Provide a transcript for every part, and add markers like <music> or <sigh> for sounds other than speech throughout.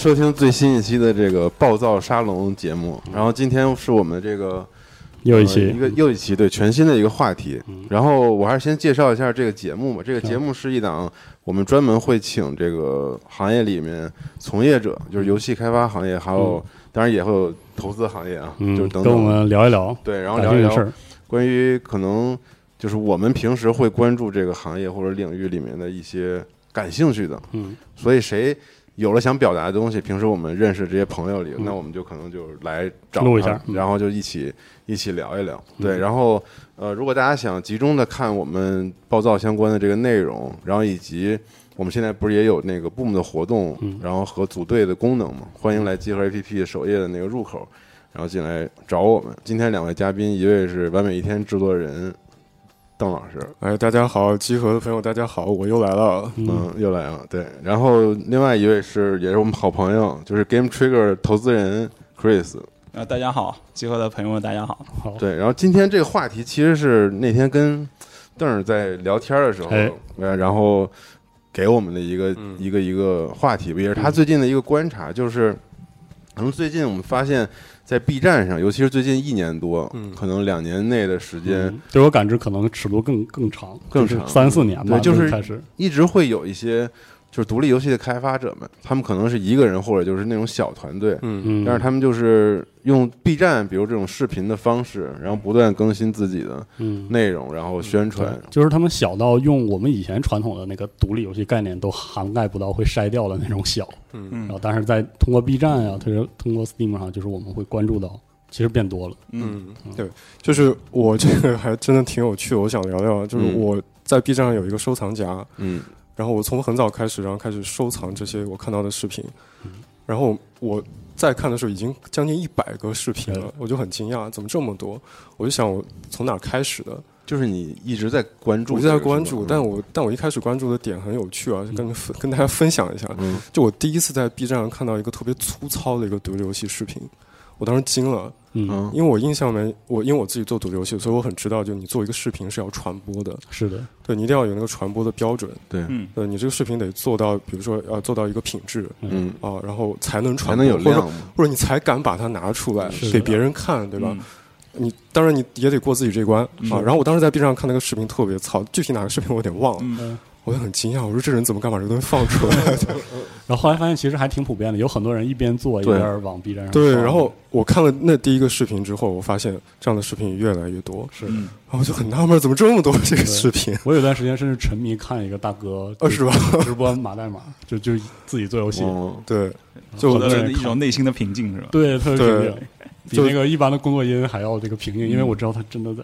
收听最新一期的这个暴躁沙龙节目。然后今天是我们这个又一期、呃一个又一期对全新的一个话题。然后我还是先介绍一下这个节目吧。这个节目是一档我们专门会请这个行业里面从业者，就是游戏开发行业，还有、当然也会有投资行业啊，嗯，就是等等。跟我们聊一聊对，然后聊一聊。关于可能就是我们平时会关注这个行业或者领域里面的一些感兴趣的，嗯，所以谁有了想表达的东西，平时我们认识这些朋友里，那我们就可能就来找录一下嗯然后就一起一起聊一聊。对，然后呃，如果大家想集中的看我们暴躁相关的这个内容，然后以及我们现在不是也有那个 Boom 的活动，然后和组队的功能嘛，欢迎来集合 APP 首页的那个入口。然后进来找我们。今天两位嘉宾，一位是完美一天制作人邓老师，哎，大家好，集合的朋友，大家好，我又来了。嗯，又来了，对。然后另外一位是也是我们好朋友，就是 Game Trigger 投资人 Chris，啊，大家好，集合的朋友们，大家好。好，对。然后今天这个话题其实是那天跟邓儿在聊天的时候，哎呃，然后给我们的一个、嗯一个一个话题吧，也是他最近的一个观察，就是可能最近我们发现，在 B 站上，尤其是最近一年多，嗯可能两年内的时间，嗯对我感知可能尺度更更长，更长三四年吧，对就是。一直会有一些就是独立游戏的开发者们，他们可能是一个人或者就是那种小团队，嗯嗯，但是他们就是用 B 站，比如这种视频的方式，然后不断更新自己的嗯，内容，然后宣传对。就是他们小到用我们以前传统的那个独立游戏概念都涵盖不到，会筛掉的那种小。嗯嗯然后，但是在通过 B 站啊、特别通过 Steam 上，就是我们会关注到，其实变多了。嗯，对，就是我这个还真的挺有趣的，我想聊聊，就是嗯我在 B 站上有一个收藏夹，嗯然后我从很早开始，然后开始收藏这些我看到的视频，然后我在看的时候已经将近一百个视频了，我就很惊讶，怎么这么多？我就想我从哪儿开始的？就是你一直在关注一直在关注，但我但我一开始关注的点很有趣啊，就跟分跟大家分享一下。嗯就我第一次在 B 站上看到一个特别粗糙的一个独立游戏视频，我当时惊了，嗯，嗯因为我印象没我因为我自己做独立游戏，所以我很知道，就你做一个视频是要传播的，是的，对你一定要有那个传播的标准，对。嗯。对你这个视频得做到，比如说要做到一个品质嗯，啊，然后才能传播，能有或者。或者你才敢把它拿出来给别人看，对吧？嗯。你当然你也得过自己这关嗯啊。然后我当时在 B 站上看那个视频特别糙，具体哪个视频我有点忘了，嗯我就很惊讶，我说这人怎么敢把这个东西放出来？<laughs> <laughs> 然后后来发现其实还挺普遍的，有很多人一边做一边往 B 站上对，放然后我看了那第一个视频之后，我发现这样的视频越来越多，是。嗯然后我就很纳闷，怎么这么多这个视频？我有段时间甚至沉迷看一个大哥，啊是吧？<laughs> 直播码代码，就就自己做游戏，嗯对，就好获得了一种内心的平静是吧？对，特别平静，比就那个一般的工作音还要这个平静，因为我知道他真的在。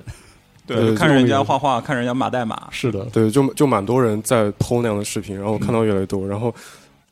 对看人家画画，看人家码代码，是的，对，就就蛮多人在剖那样的视频，然后我看到越来越多，然后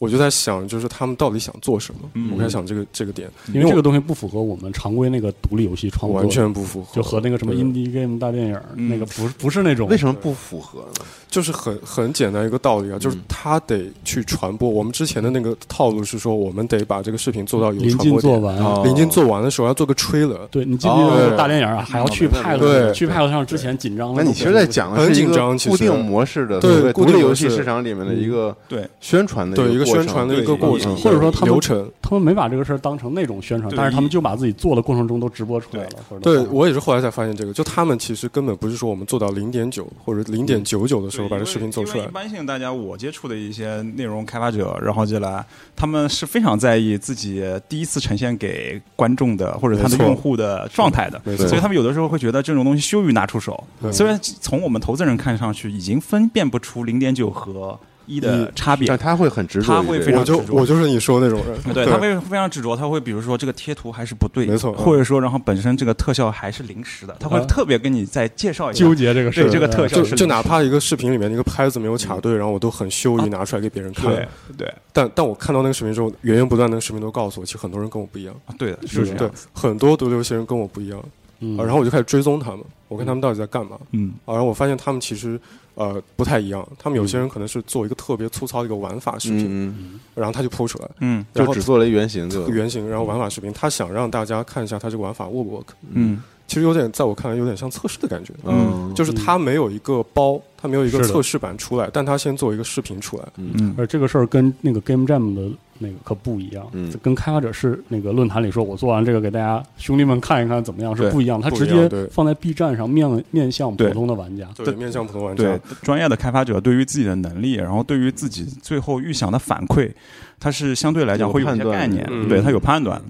我就在想，就是他们到底想做什么？嗯我在想这个这个点，因为这个东西不符合我们常规那个独立游戏创作，完全不符合，就和那个什么 indie game 大电影嗯那个不是不是那种为什么不符合呢？就是很很简单一个道理啊，就是嗯他得去传播。我们之前的那个套路是说，我们得把这个视频做到有临传播点。近做完？哦临近做完的时候要做个 trailer，对你记不记得那哦个大电影啊，还要去明白派对去派上之前紧张的那。你其实在讲的很是一个紧张其实固定模式的对固定模独立游戏市场里面的一个对宣传的对一个过程宣传的一个过程，嗯或者说他们流程。他们没把这个事儿当成那种宣传，但是他们就把自己做的过程中都直播出来了。或者对我也是后来才发现这个，就他们其实根本不是说我们做到零点九或者零点九九的时候把这视频做出来一，般性大家我接触的一些内容开发者，然后进来，他们是非常在意自己第一次呈现给观众的或者他的用户的状态的。所以他们有的时候会觉得这种东西羞于拿出手。虽然从我们投资人看上去已经分辨不出零点九和一的差别但，他会很执着他会非常执着我就是你说的那种人，对，他会非常执着，他会比如说这个贴图还是不对，没错或者说然后本身这个特效还是临时的，他会啊特别跟你再介绍一下纠。结这个事儿，对这个特效就是就哪怕一个视频里面那个拍子没有卡对，然后我都很羞于拿出来给别人看。对对但但我看到那个视频之后，源源不断的视频都告诉我，其实很多人跟我不一样，啊对的，是对是这样。，很多独立游戏人跟我不一样。嗯。啊，然后我就开始追踪他们，我看他们到底在干嘛。嗯。啊，然后我发现他们其实呃不太一样，他们有些人可能是做一个特别粗糙的一个玩法视频，嗯嗯，然后他就铺出来嗯然后就只做了一原型就原型，然后玩法视频，他想让大家看一下他这个玩法 work 不 work。嗯。其实有点在我看来有点像测试的感觉，嗯，就是他没有一个包，他它没有一个测试版出来，但它先做一个视频出来。嗯。而这个事儿跟那个 Game Jam 的那个可不一样，嗯。跟开发者是那个论坛里说我做完这个给大家兄弟们看一看怎么样是不一样，他直接放在 B 站上面面向普通的玩家，对，面向普通玩对家，专业的开发者对于自己的能力，然后对于自己最后预想的反馈，他是相对来讲会有一些概念，嗯。对他有判断。然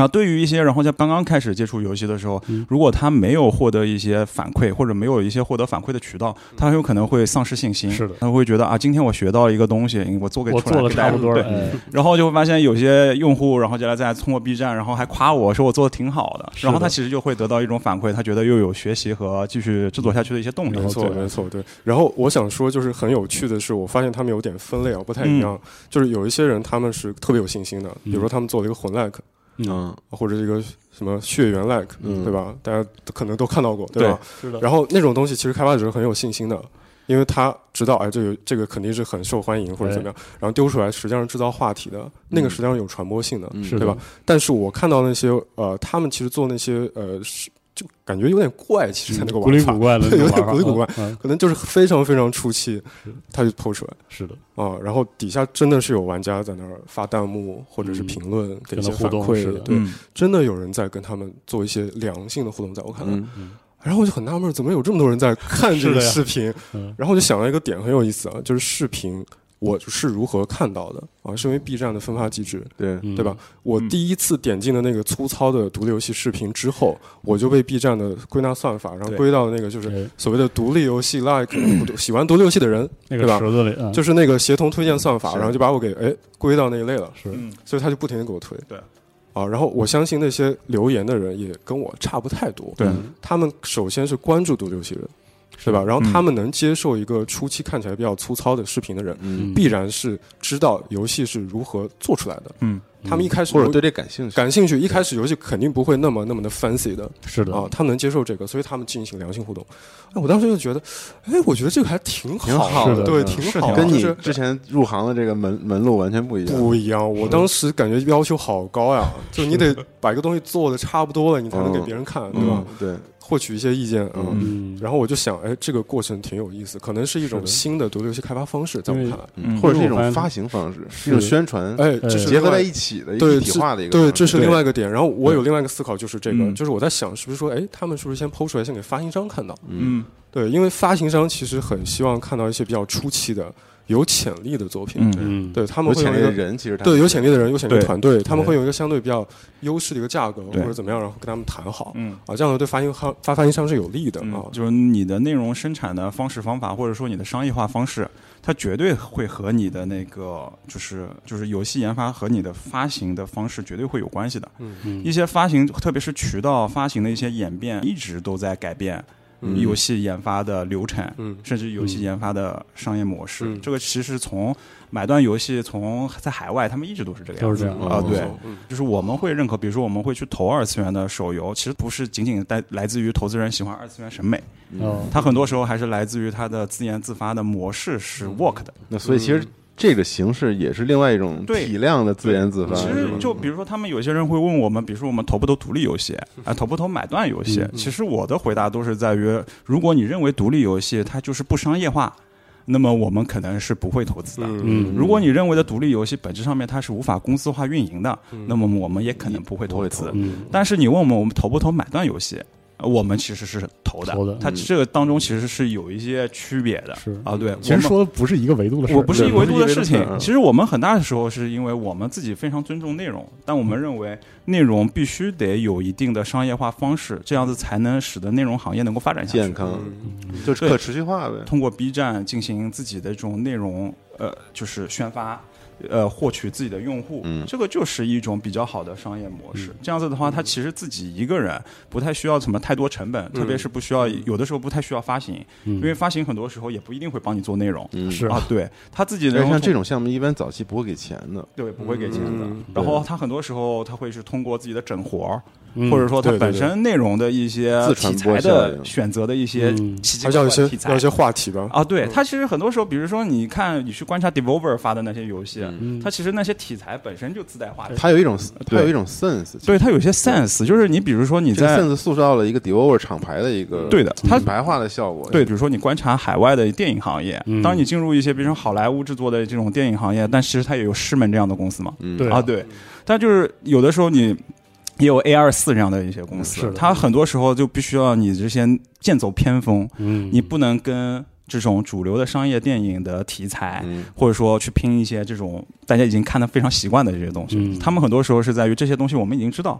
后对于一些，然后在刚刚开始接触游戏的时候，嗯如果他没有获得一些反馈，或者没有一些获得反馈的渠道，他很有可能会丧失信心。是的他会觉得啊，今天我学到了一个东西，我做给我做的出来给大家对差不多了，哎，然后就会发现有些用户，然后就来再通过 B 站，然后还夸我说我做的挺好的，的然后他其实就会得到一种反馈，他觉得又有学习和继续制作下去的一些动力。没错，没错，对。然后我想说，就是很有趣的是，我发现他们有点分类啊，不太一样。就是有一些人他们是特别有信心的，比如说他们做了一个混 like，嗯。或者这个什么血缘 like，、嗯。对吧？大家可能都看到过，对吧？是的，然后那种东西其实开发者是很有信心的，因为他知道，哎，这个这个肯定是很受欢迎或者怎么样，然后丢出来实际上是制造话题的，那个实际上有传播性的，嗯。是的。对吧？但是我看到那些呃，他们其实做那些呃，是就感觉有点怪，其实在那个古里玩法，古怪的那有点古里古怪可能就是非常非常出气，他就抛出来。是的，啊，然后底下真的是有玩家在那儿发弹幕或者是评论，给一些反馈，动是的。对，嗯。真的有人在跟他们做一些良性的互动，在我看来，嗯然后我就很纳闷，怎么有这么多人在看这个视频？嗯。然后我就想到一个点很有意思啊，就是视频我是如何看到的啊？是因为 B 站的分发机制，对，嗯对吧？我第一次点进的那个粗糙的独立游戏视频之后，我就被 B 站的归纳算法，然后归到那个就是哎所谓的独立游戏 like <coughs> 喜欢独立游戏的人，那对吧个池子里，嗯就是那个协同推荐算法，然后就把我给哎归到那一类了，是嗯所以他就不停的给我推。对。啊，然后我相信那些留言的人也跟我差不太多。对嗯他们首先是关注独立游戏人，对吧？然后嗯他们能接受一个初期看起来比较粗糙的视频的人，嗯，必然是知道游戏是如何做出来的。嗯他们一开始游或者对这感兴趣，感兴趣，一开始游戏肯定不会那么那么的 fancy 的是的啊，他们能接受这个，所以他们进行良性互动。哎，我当时就觉得，哎，我觉得这个还挺挺好的对，挺好的，跟你之前入行的这个门门路完全不一样。不一样。我当时感觉要求好高呀，就你得把一个东西做的差不多了，你才能给别人看，对吧嗯？，对，获取一些意见，嗯。嗯，然后我就想，哎，这个过程挺有意思，可能是一种新的独立游戏开发方式，在我看来，嗯或者是一种发行方式，是一种宣传，哎，这是结合在一一起的一对体化的一个对。这是另外一个点。然后我有另外一个思考，就是这个，嗯就是我在想，是不是说，哎，他们是不是先抛出来，先给发行商看到？嗯对，因为发行商其实很希望看到一些比较初期的、有潜力的作品。嗯嗯，对他们有潜会有一个力的人，其实对有潜力的人、有潜力的团队，他们会有一个相对比较优势的一个价格或者怎么样，然后跟他们谈好嗯啊，这样的对发行商发发行商是有利的啊嗯，。就是你的内容生产的方式方法，或者说你的商业化方式，它绝对会和你的那个就是就是游戏研发和你的发行的方式绝对会有关系的。嗯一些发行，特别是渠道发行的一些演变，一直都在改变嗯游戏研发的流程，嗯。甚至游戏研发的商业模式。嗯。这个其实从买断游戏从在海外，他们一直都是这个样子。都是这样。哦，啊对。嗯就是我们会认可，比如说我们会去投二次元的手游，其实不是仅仅来来自于投资人喜欢二次元审美，哦，它很多时候还是来自于它的自研自发的模式是 work 的。那所以其实这个形式也是另外一种体量的自研自发。其实就比如说，他们有些人会问我们，比如说我们投不投独立游戏啊，投不投买断游戏？其实我的回答都是在于，如果你认为独立游戏它就是不商业化，那么我们可能是不会投资的。嗯如果你认为的独立游戏本质上面它是无法公司化运营的，那么我们也可能不会投资。嗯但是你问我们我们投不投买断游戏，呃我们其实是投的。投的它这个当中其实是有一些区别的。是啊，对，其实说的不是一个维度的事情，我不是一个维度的事情其实我们很大的时候是因为我们自己非常尊重内容，但我们认为内容必须得有一定的商业化方式，这样子才能使得内容行业能够发展下去。健康，嗯就是可持续化呗。通过 B 站进行自己的这种内容，呃，就是宣发。呃，获取自己的用户，嗯这个就是一种比较好的商业模式。这样子的话，他其实自己一个人不太需要什么太多成本，特别是不需要有的时候不太需要发行，嗯因为发行很多时候也不一定会帮你做内容。嗯，是啊，对他自己的像这种项目，一般早期不会给钱的。对，不会给钱的。嗯然后他很多时候他会是通过自己的整活儿，嗯或者说他对对本身内容的一些自题传材的选择的一些嗯奇奇怪还是要一些怪的题材。要一些话题吧。啊。对它其实很多时候，比如说你看你去观察 Devolver 发的那些游戏，嗯。它其实那些题材本身就自带话题。它有一种它有一种 sense，对，它有些 sense，就是你比如说你在 sense 塑造了一个 Devour 厂牌的一个对的它品牌化的效果。对，比如说你观察海外的电影行业，嗯。当你进入一些比如说好莱坞制作的这种电影行业，但其实它也有师门这样的公司嘛，嗯，对。啊，对，但就是有的时候你也有 A 二四这样的一些公司，它很多时候就必须要你这些剑走偏锋，嗯，你不能跟这种主流的商业电影的题材，嗯。或者说去拼一些这种大家已经看得非常习惯的这些东西。嗯。他们很多时候是在于这些东西我们已经知道，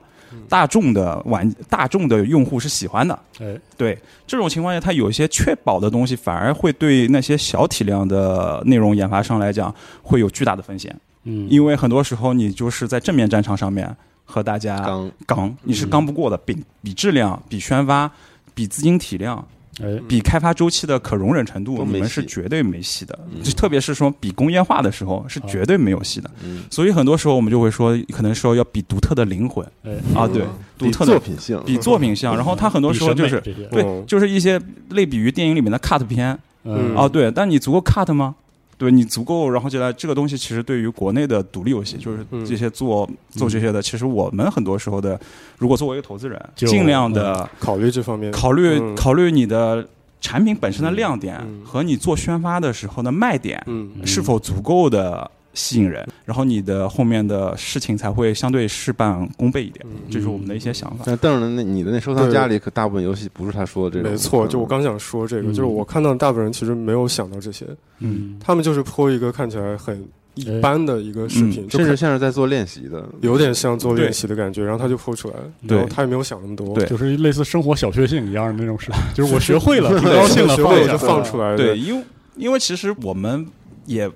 大众的玩大众的用户是喜欢的。哎，对这种情况下，它有一些确保的东西，反而会对那些小体量的内容研发商来讲，会有巨大的风险。嗯，因为很多时候你就是在正面战场上面和大家刚。刚，你是刚不过的，比比质量、比宣发、比资金体量、哎，比开发周期的可容忍程度，你们是绝对没戏的。嗯。就特别是说比工业化的时候，是绝对没有戏的。嗯。所以很多时候我们就会说，可能说要比独特的灵魂。哎，啊，对，独特的作品性，比作品像。然后它很多时候就是对嗯，就是一些类比于电影里面的 cut 片。嗯。啊，对，但你足够 cut 吗？对你足够，然后接下来这个东西其实对于国内的独立游戏，就是嗯这些做做这些的，其实我们很多时候的，如果作为一个投资人，尽量的考虑这方面，考虑嗯考虑你的产品本身的亮点嗯和你做宣发的时候的卖点嗯是否足够的吸引人，然后你的后面的事情才会相对事半功倍一点。嗯。这是我们的一些想法。但邓的那你的那收藏夹里可大部分游戏不是他说的这种，没错，嗯就我刚想说这个，嗯就是我看到大部分人其实没有想到这些，嗯，他们就是播一个看起来很一般的一个视频，就甚至像是在做练习的，有点像做练习的感觉，然后他就播出来，对。然后他也没有想那么多，对。就是类似生活小确幸一样的那种事，就是我学会了，挺，高兴了，学会了就放出来，对，，因为因为其实我们也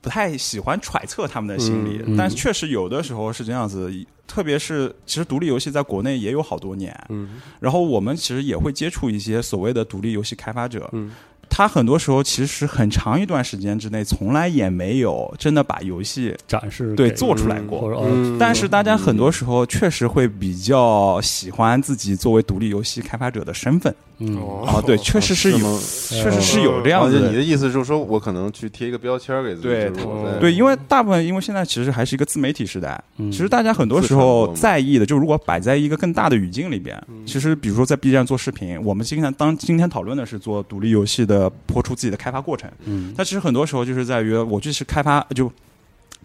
不太喜欢揣测他们的心理，嗯但确实有的时候是这样子。特别是其实独立游戏在国内也有好多年，嗯然后我们其实也会接触一些所谓的独立游戏开发者，嗯他很多时候其实很长一段时间之内，从来也没有真的把游戏展示对做出来过。嗯呃但是大家很多时候确实会比较喜欢自己作为独立游戏开发者的身份嗯。哦。啊，对，确实是有，确实是有这样子的。你的意思就是说我可能去贴一个标签给自己，对对，因为大部分因为现在其实还是一个自媒体时代，嗯。其实大家很多时候在意的，就如果摆在一个更大的语境里边，其实比如说在 B 站做视频，我们今天当今天讨论的是做独立游戏的播出自己的开发过程，嗯。但其实很多时候就是在于我就是开发就。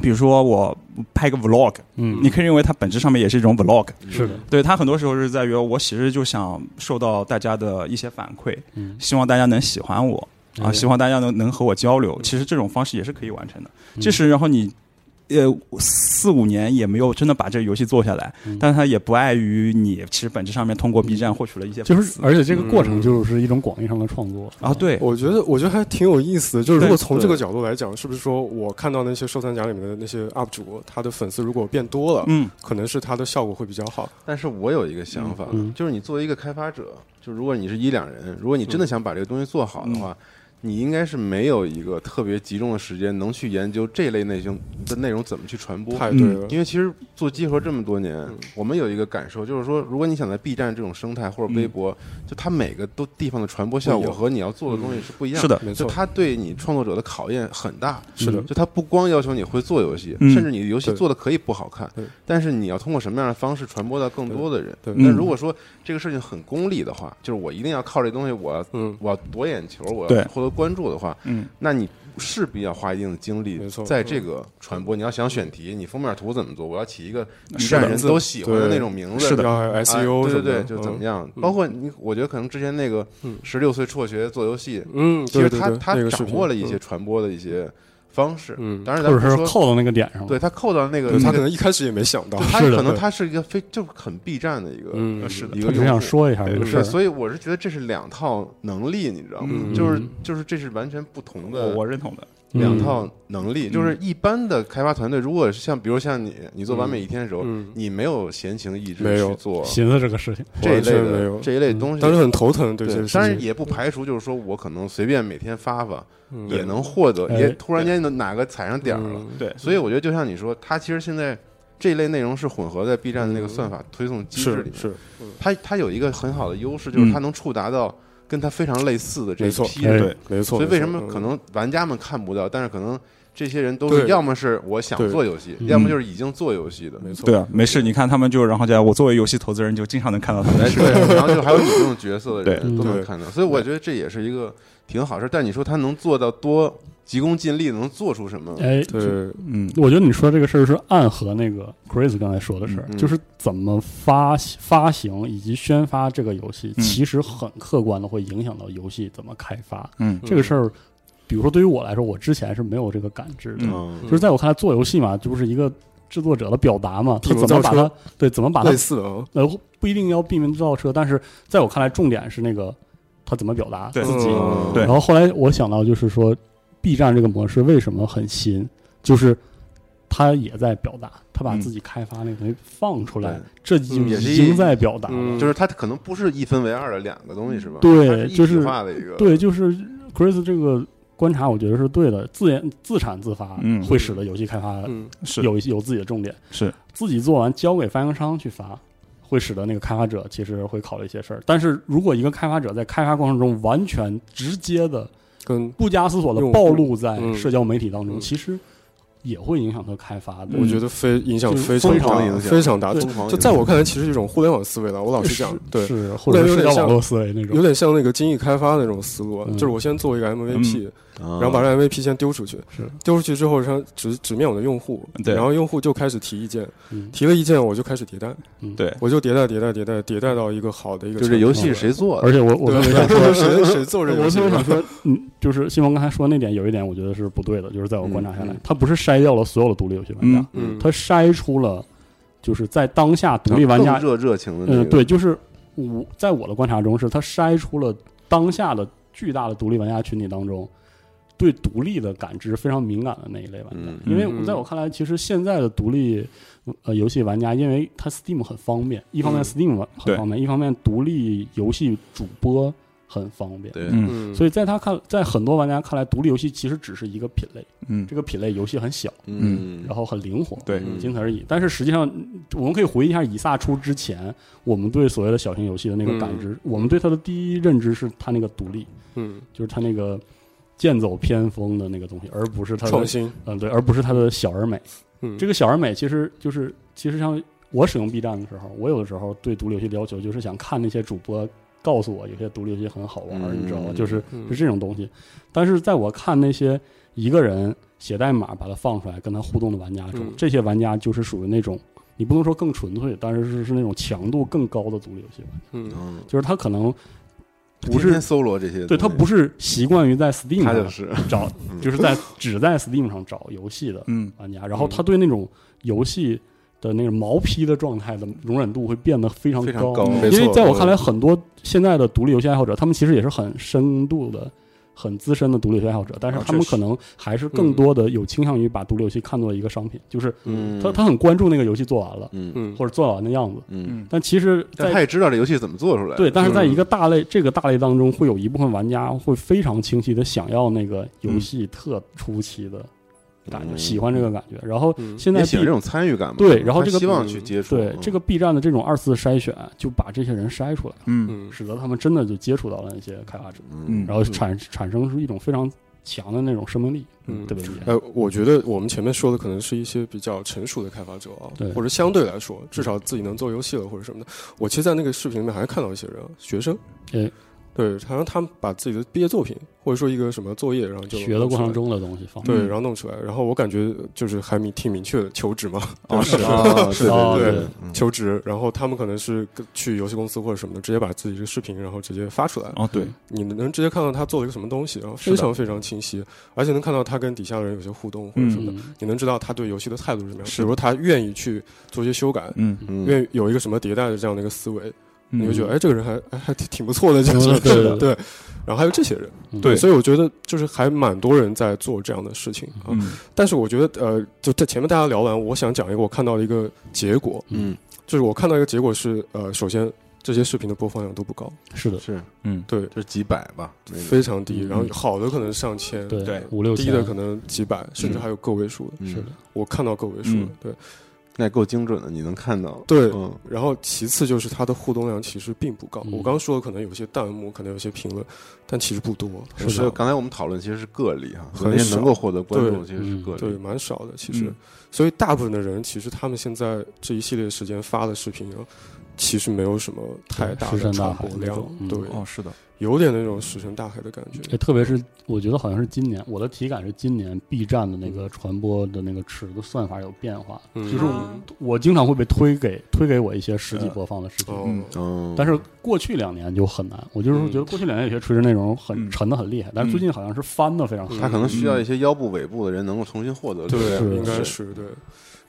比如说我拍个 vlog，嗯，你可以认为它本质上面也是一种 vlog，是的，对它很多时候是在于我其实就想受到大家的一些反馈，嗯。希望大家能喜欢我啊，哎希望大家能能和我交流。其实这种方式也是可以完成的。即使然后你呃四五年也没有真的把这个游戏做下来，嗯。但它也不碍于你其实本质上面通过 B 站获取了一些就是而且这个过程嗯。就是一种广义上的创作啊，对。我觉得，我觉得还挺有意思的。就是如果从这个角度来讲，是不是说我看到那些收藏夹里面的那些 UP 主，他的粉丝如果变多了，嗯可能是他的效果会比较好。但是我有一个想法，就是你作为一个开发者，就如果你是一两人，如果你真的想把这个东西做好的话，你应该是没有一个特别集中的时间能去研究这类内容的内容怎么去传播。太对了，因为其实做集合这么多年，我们有一个感受，就是说，如果你想在 B 站这种生态或者微博，就它每个都地方的传播效果和你要做的东西是不一样是的。没错，就它对你创作者的考验很大。是的。就它不光要求你会做游戏，嗯。甚至你的游戏做的可以不好看，但是你要通过什么样的方式传播到更多的人。对。但嗯如果说这个事情很功利的话，就是我一定要靠这东西，我要嗯，我要夺眼球，我要获得关注的话，嗯那你势必要花一定的精力在这个传播。你要想选题，你封面图怎么做？我要起一个的站人都喜欢的那种名字，是的对对对，就怎么样？包括你，我觉得可能之前那个嗯十六岁辍学做游戏，嗯，嗯，其实他他掌握了一些，传播的一些方式。嗯，当然，或咱不说，者是扣到那个点上，对他扣到那个他可能一开始也没想到，他可能他是一个非就很 B 站的一个嗯是的是一个用户他只想。说一下这个事所以我是觉得这是两套能力，你知道吗？嗯就是就是这是完全不同我的我认同的，两嗯套能力。就是一般的开发团队，如果是像比如像你，你做完美一天的时候，嗯，你没有闲情逸致去做寻思这个事情，这一类的这一类东西，当时很头疼对这对个，事情，当然也不排除就是说我可能随便每天发发，嗯。也能获得，哎也突然间能哪个踩上点儿了。嗯。对，所以我觉得就像你说，它其实现在这一类内容是混合在 B 站的那个算法推送机制里面，是是，它它有一个很好的优势，就是它能触达到跟他非常类似的这一批人。对没错。所以为什么可能玩家们看不到，但是可能这些人都是要么是我想做游戏，嗯要么就是已经做游戏的。没错，对啊，没事，你看他们就然后在我作为游戏投资人就经常能看到他们 <laughs> 对，然后就还有你这种角色的人都能看到，所以我觉得这也是一个挺好事。但你说他能做到多急功近利，能做出什么？哎，对，嗯。我觉得你说这个事儿是暗合那个 Chris 刚才说的事儿，嗯。嗯就是怎么发发行以及宣发这个游戏，嗯。其实很客观的会影响到游戏怎么开发。嗯。这个事儿，比如说对于我来说，我之前是没有这个感知的，嗯。就是在我看来，做游戏嘛，就是一个制作者的表达嘛，他怎么把它对怎么把它类似呃不一定要闭门造车，但是在我看来，重点是那个他怎么表达自己。嗯。对。然后后来我想到，就是说，B 站这个模式为什么很新，就是他也在表达，他把嗯。自己开发那个东西放出来对，这就已经在表达了。嗯。就是它可能不是一分为二的两个东西，是吧？对就是化的一个，对，就是 Chris 这个观察，我觉得是对的。自研自产自发嗯。会使得游戏开发嗯。是。有有自己的重点，是。自己做完交给发行商去发，会使得那个开发者其实会考虑一些事儿。但是如果一个开发者在开发过程中完全直接的、跟不加思索的暴露在嗯。社交媒体当中，嗯。其实也会影响他开发的。我觉得非影响非常大，影响非常大。对就在我看来，其实是一种互联网思维了。我老是讲，对，是或者是社交网络思维那种有。点像那个精益开发的那种思路就是我先做一个 MVP，然然后把这 MVP 先丢出去，是丢出去之后，让直直面我的用户，对然后用户就开始提意见，嗯提了意见我就开始迭代，对我就迭代迭代迭代迭代到一个好的一个就程度。这游戏是谁做的？而且我我特对别想说，<laughs> 谁谁做这我游戏的？特别想说，嗯，就是西蒙刚才说那点有一点，我觉得是不对的，就是在我观察下来他不是筛掉了所有的独立游戏玩家。他筛出了就是在当下独立玩家热热情的那个，嗯，对，就是我在我的观察中，是他筛出了当下的巨大的独立玩家群体当中，对独立的感知非常敏感的那一类玩家。嗯因为嗯在我看来，其实现在的独立呃游戏玩家，因为他 Steam 很方便，一方面嗯。Steam 很方便，一方面独立游戏主播很方便。对，嗯。嗯，所以在他看，在很多玩家看来，独立游戏其实只是一个品类，嗯。这个品类游戏很小，嗯，然后很灵活，对。嗯。仅此而已。但是实际上，我们可以回忆一下以萨出之前，我们对所谓的小型游戏的那个感知，我们对它的第一认知是它那个独立，嗯，就是它那个剑走偏锋的那个东西，而不是它的创新，嗯对，而不是它的小而美。嗯，这个小而美其实就是其实像我使用 B 站的时候，我有的时候对独立游戏的要求就是想看那些主播告诉我有些独立游戏很好玩，嗯你知道吗？就是嗯。是这种东西。但是在我看那些一个人写代码把它放出来跟他互动的玩家中，嗯。这些玩家就是属于那种你不能说更纯粹，但是是是那种强度更高的独立游戏玩家，嗯。嗯，就是他可能不是天天搜罗这些，对他不是习惯于在 Steam 上他就是。找，<laughs> 就是在只在 Steam 上找游戏的嗯。玩家，然后他对那种游戏的那种毛坯的状态的容忍度会变得非常高，因为在我看来，很多现在的独立游戏爱好者，他们其实也是很深度的、很资深的独立游戏爱好者，但是他们可能还是更多的有倾向于把独立游戏看作一个商品，就是嗯，他他很关注那个游戏做完了或者做完的样子，但其实在但他也知道这游戏怎么做出来的，对，但是在嗯。一个大类这个大类当中，会有一部分玩家会非常清晰的想要那个游戏特初期的感觉，嗯喜欢这个感觉，然后嗯现在也喜欢这种参与感嘛，对然后这个希望嗯去接触，嗯对这个 B 站的这种二次筛选，就把这些人筛出来了。嗯。嗯。使得他们真的就接触到了那些开发者，嗯。然后产产生出一种非常强的那种生命力，嗯。特别厉害。呃，我觉得我们前面说的可能是一些比较成熟的开发者啊对，或者相对来说，至少自己能做游戏了或者什么的。我其实，在那个视频里面还看到一些人，学生，哎对，好像他们把自己的毕业作品或者说一个什么作业，然后就学的过程。中的东西放对，嗯。然后弄出来，然后我感觉就是还明挺明确的求职嘛，<laughs> 啊是啊，<laughs> 对哦对求职，然后他们可能是去游戏公司或者什么的，直接把自己这个视频然后直接发出来，哦对。你能直接看到他做了一个什么东西，然后非常非常清晰，而且能看到他跟底下的人有些互动或者什么的，嗯。你能知道他对游戏的态度是什么样。比如他愿意去做一些修改，嗯。嗯。愿意有一个什么迭代的这样的一个思维，你会觉嗯。得哎，这个人还还还挺挺不错的，就是嗯对对对。然后还有这些人，嗯。对所以我觉得就是还蛮多人在做这样的事情啊。嗯。但是我觉得呃，就在前面大家聊完，我想讲一个我看到的一个结果，嗯。就是我看到一个结果是呃，首先这些视频的播放量都不高，是的，是嗯对，就是几百吧，非常低，嗯然后好的可能上千，对对五六低的可能几百，甚至还有个位数的。嗯是的，我看到个位数的嗯，对。那够精准的，你能看到。对，嗯，然后其次就是它的互动量其实并不高。嗯我刚刚说的可能有些弹幕，可能有些评论，但其实不多，很是少。刚才我们讨论其实是个例哈，很那些能够获得关注对其实是个例对，例。蛮少的其实。嗯所以大部分的人其实他们现在这一系列时间发的视频啊，其实没有什么太大的传播量对，哦，是的，有点那种石沉大海的感觉。哎，特别是我觉得好像是今年，我的体感是今年 B 站的那个传播的那个尺的算法有变化，嗯就是我我经常会被推给推给我一些实际播放的视频。哦，嗯嗯，但是过去两年就很难，我就是觉得过去两年有些垂直内容很嗯沉的很厉害，但是最近好像是翻的非常好。他可能需要一些腰部尾部的人能够重新获得。对，是应该是是对。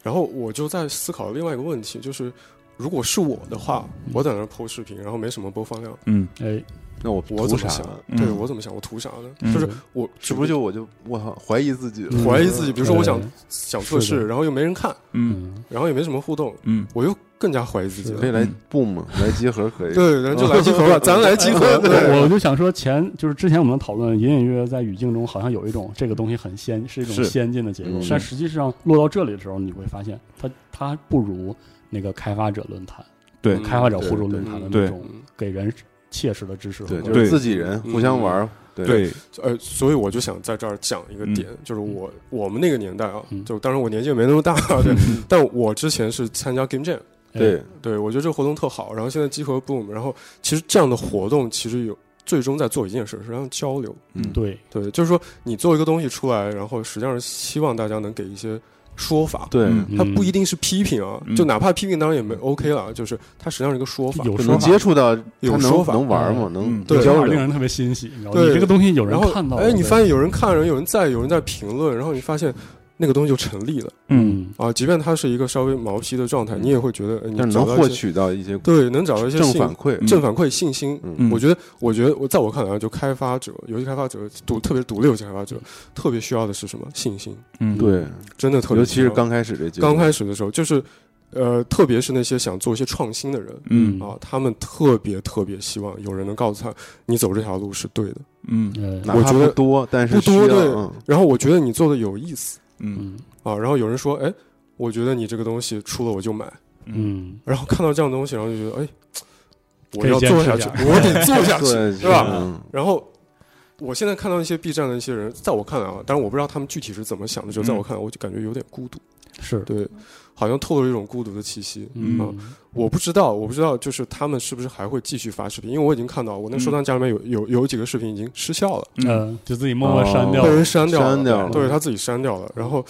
然后我就在思考另外一个问题，就是如果是我的话，我在那儿 PO 视频，然后没什么播放量，嗯哎，那我我怎么想图啥呢？？嗯对我怎么想？我图啥呢？嗯就是我是不是就我就我操怀疑自己怀疑自己？比如说我想想测试，然后又没人看，嗯嗯，然后也没什么互动，嗯我又更加怀疑自己了。可以来 boom 来集合可以。对，咱就来集合吧，<laughs> 咱来集合。<laughs> 对，我就想说前就是之前我们讨论隐隐约约在语境中好像有一种这个东西很先是一种先进的结构嗯，但实际上落到这里的时候，你会发现它它不如那个开发者论坛、对嗯开发者互助论坛的那种给人切实的支持对，就是自己人互相玩儿。对。对，呃，所以我就想在这儿讲一个点，就是我我们那个年代啊，嗯。就当然我年纪也没那么大，<laughs> 对，但我之前是参加 Game Jam，哎。对，对我觉得这个活动特好，然后现在集合 Boom，然后其实这样的活动其实有最终在做一件事，是让交流，嗯，对，对，就是说你做一个东西出来，然后实际上是希望大家能给一些说法。对，嗯它不一定是批评啊，嗯就哪怕批评当然也没 OK 了，就是它实际上是一个说法。有能有说法接触到有说法能玩嘛，嗯能嗯对这交流。令人特别欣喜，你知道吗？这个东西有人然后看到，哎，你发现有人看，人有人在，有人在评论，然后你发现那个东西就成立了嗯啊。即便它是一个稍微毛坯的状态，你也会觉得呃你能获取到一些对，能找到一些正反馈。嗯正反馈、信心。嗯我觉得，我觉得我在我看来啊，就开发者、游戏开发者，独特别是独立游戏开发者，特别需要的是什么？信心，嗯，对，真的特别尤其是刚开始这阶段刚开始的时候，就是呃，特别是那些想做一些创新的人嗯啊，他们特别特别希望有人能告诉他，你走这条路是对的。嗯呃哪怕我觉得不多，但是不多对嗯然后我觉得你做的有意思嗯。嗯。啊，然后有人说，哎，我觉得你这个东西出了我就买，嗯，然后看到这样的东西，然后就觉得，哎，我要做下去，我得做下去，对是吧？嗯然后我现在看到一些 B 站的一些人，在我看来啊，但是我不知道他们具体是怎么想的，就在嗯。我看来，我就感觉有点孤独，是，对，好像透露一种孤独的气息。嗯。啊我不知道，我不知道，就是他们是不是还会继续发视频？因为我已经看到我那收藏夹里面有有有几个视频已经失效了，嗯。呃，就自己默默删掉被，人删掉了，删掉了。对他自己删掉了。然后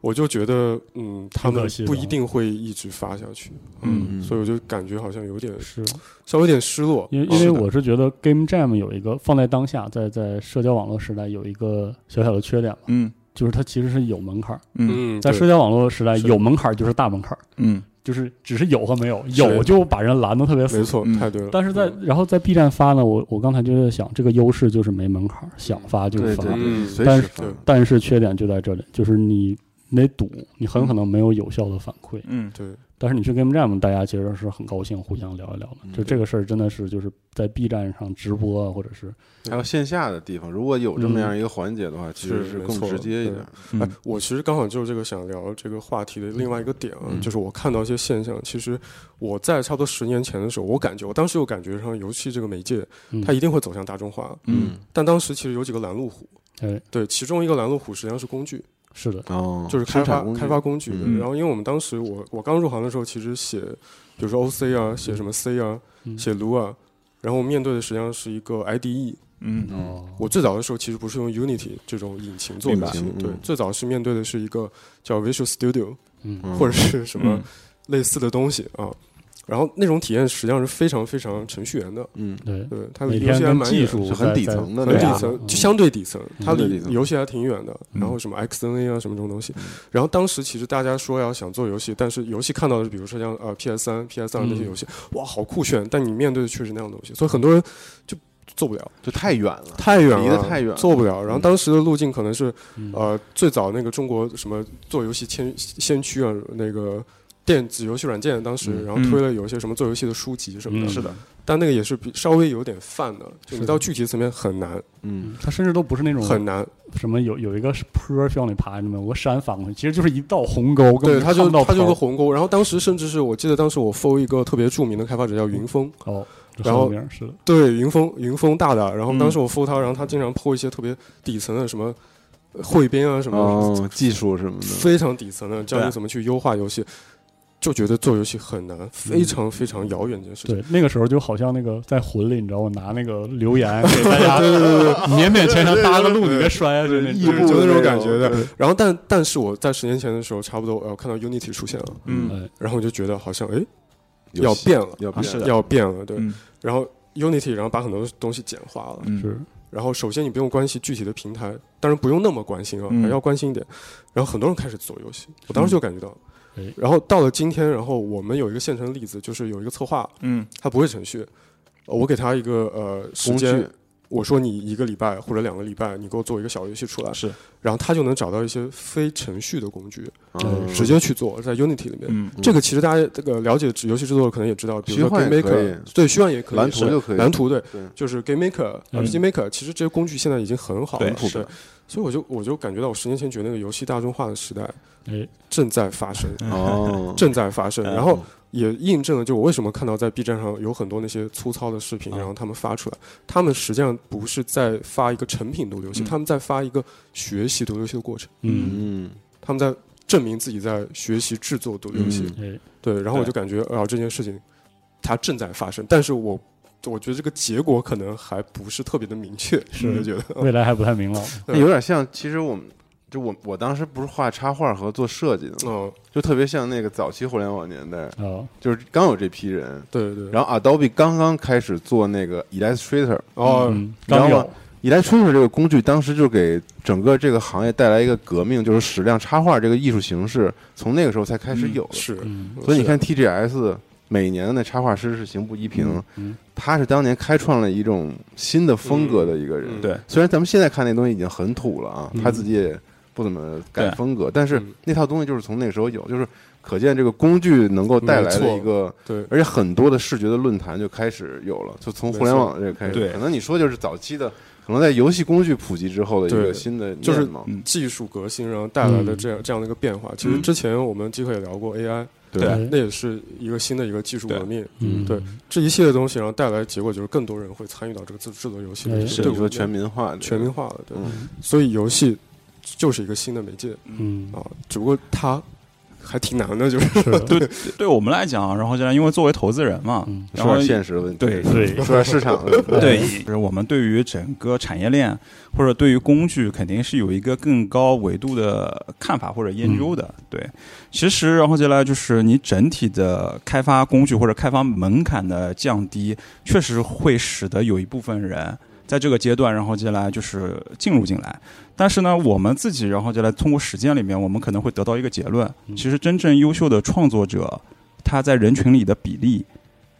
我就觉得，嗯，他们不一定会一直发下去，嗯。所以我就感觉好像有点是。稍微有点失落，因为因为我是觉得 Game Jam 有一个放在当下，在在社交网络时代有一个小小的缺点嘛，嗯就是它其实是有门槛儿，在社交网络时代有门槛儿就是大门槛儿，嗯。就是只是有和没有，有就把人拦得特别死。没。错，嗯。太对了。但是在嗯。然后在 B 站发呢，我我刚才就在想，这个优势就是没门槛儿，想发就发。但是时发。但是缺点就在这里，就是你你得赌，你很可能没有有效的反馈。嗯对，但是你去 Game Jam，大家其实是很高兴互相聊一聊的。嗯就这个事儿真的是就是在 B 站上直播啊，或者是还有线下的地方，如果有这么嗯样一个环节的话，其实是更直接一点。哎嗯，我其实刚好就是这个想聊这个话题的另外一个点啊，嗯就是我看到一些现象。其实我在差不多十年前的时候，我感觉我当时有感觉上，游戏这个媒介嗯它一定会走向大众化。嗯但当时其实有几个拦路虎，哎对，其中一个拦路虎实际上是工具，是的，哦，就是开发开发工具然后因为我们当时我我刚入行的时候，其实写比如说 OC 啊，写什么 C 啊，嗯。写 Lua，，然后面对的实际上是一个 IDE。嗯。哦，我最早的时候其实不是用 Unity 这种引擎做明白游戏，对嗯，最早是面对的是一个叫 Visual Studio 或者是什么嗯。类似的东西啊。然后那种体验实际上是非常非常程序员的，嗯，对，对，它离游戏还蛮技术是很底层的很底层，就相对底层，它离游戏还挺远的。嗯然后什么 XNA 啊，什么这种东西嗯。然后当时其实大家说要想做游戏，但是游戏看到的，比如说像呃 PS 三、PS 二那些嗯游戏，哇，好酷炫！但你面对的却是那样的东西，所以很多人就做不了，就太远了，太远了，离得太远了做不了。然后嗯当时的路径可能是嗯呃最早那个中国什么做游戏先先驱啊，那个。电子游戏软件当时，嗯。然后推了有一些什么做游戏的书籍什么的，嗯是的，但那个也是比稍微有点泛的，就你到具体层面很难。嗯，它甚至都不是那种很难。什么有有一个坡需要你爬，什么有个山翻过去，其实就是一道鸿沟，对，本它就它就个鸿沟。然后当时甚至是我记得当时我 follow 一个特别著名的开发者叫云峰，哦，然后名是的，对，云峰云峰大大。然后嗯当时我 follow 他，然后他经常 po 一些特别底层的什么呃汇编啊什么，哦，技术什么的，非常底层的教你怎么去优化游戏，就觉得做游戏很难，非常非常遥远这件事情。对，那个时候就好像那个在魂里，你知道，我拿那个留言给大家 <laughs> <laughs> 勉勉强强搭个路，你别摔下去那异种。就那种感觉的对然后但但是我在十年前的时候，差不多呃看到 Unity 出现了，嗯哎，然后我就觉得好像哎要变了，要变要变了，对。嗯然后 Unity 然后把很多东西简化了，嗯是然后首先你不用关心具体的平台，当然不用那么关心啊，要关心一点。然后很多人开始做游戏，我当时就感觉到哎。然后到了今天，然后我们有一个现成的例子，就是有一个策划，嗯。他不会程序，呃我给他一个呃时工间具，，我说你一个礼拜或者两个礼拜，你给我做一个小游戏出来，是。然后他就能找到一些非程序的工具，嗯。直接去做，在 Unity 里面。嗯。这个其实大家这个了解游戏制作可能也知道，比如说 Game Maker，对，虚幻也可以，蓝图是。就可以。蓝图对，对。就是 Game Maker、嗯。RPG Maker，其实这些工具现在已经很好了，对对，所以我就我就感觉到，我十年前觉得那个游戏大众化的时代哎，正在发生，哦，<laughs> 正在发生，嗯。然后也印证了，就我为什么看到在 B 站上有很多那些粗糙的视频，啊然后他们发出来，他们实际上不是在发一个成品独立游戏，嗯他们在发一个学习独立游戏的过程，嗯，嗯，他们在证明自己在学习制作独立游戏。对，然后我就感觉啊，这件事情它正在发生，但是我我觉得这个结果可能还不是特别的明确，是。不是觉得。未来还不太明朗。<laughs> 那有点像，其实我们就我我当时不是画插画和做设计的嘛，嗯，就特别像那个早期互联网年代，啊，就是刚有这批人，对对。然后 Adobe 刚刚开始做那个 Illustrator。哦，嗯，然后刚有，Illustrator 这个工具当时就给整个这个行业带来一个革命，就是矢量插画这个艺术形式，从那个时候才开始有的。是，嗯所以你看 TGS 每年的那插画师是刑部一平，嗯，他是当年开创了一种新的风格的一个人。嗯对虽然咱们现在看那东西已经很土了啊，嗯他自己也不怎么改风格，但是嗯。那套东西就是从那时候有，就是可见这个工具能够带来的一个，对，而且很多的视觉的论坛就开始有了，就从互联网这个开始。对可能你说就是早期的，可能在游戏工具普及之后的一个新的就是技术革新，然后带来的嗯。这样这样的一个变化。其实嗯。之前我们机会也聊过 AI，对。哎那也是一个新的一个技术革命。嗯，对。这一系列东西，然后带来的结果就是更多人会参与到这个制制作游戏哎里，是你说对我全民化，全民化了，对。嗯所以游戏就是一个新的媒介。嗯，啊，只不过它还挺难的，就是。是，<laughs> 对对我们来讲，然后现在因为作为投资人嘛，嗯。然后说现实的问题，对。对，说点市场的问题，<laughs> 对，就是我们对于整个产业链或者对于工具，肯定是有一个更高维度的看法或者研究的。对，其实然后接下来就是你整体的开发工具或者开发门槛的降低，确实会使得有一部分人。在这个阶段，然后接下来就是进入进来，但是呢，我们自己然后接下来通过实践里面，我们可能会得到一个结论：嗯。其实真正优秀的创作者，他在人群里的比例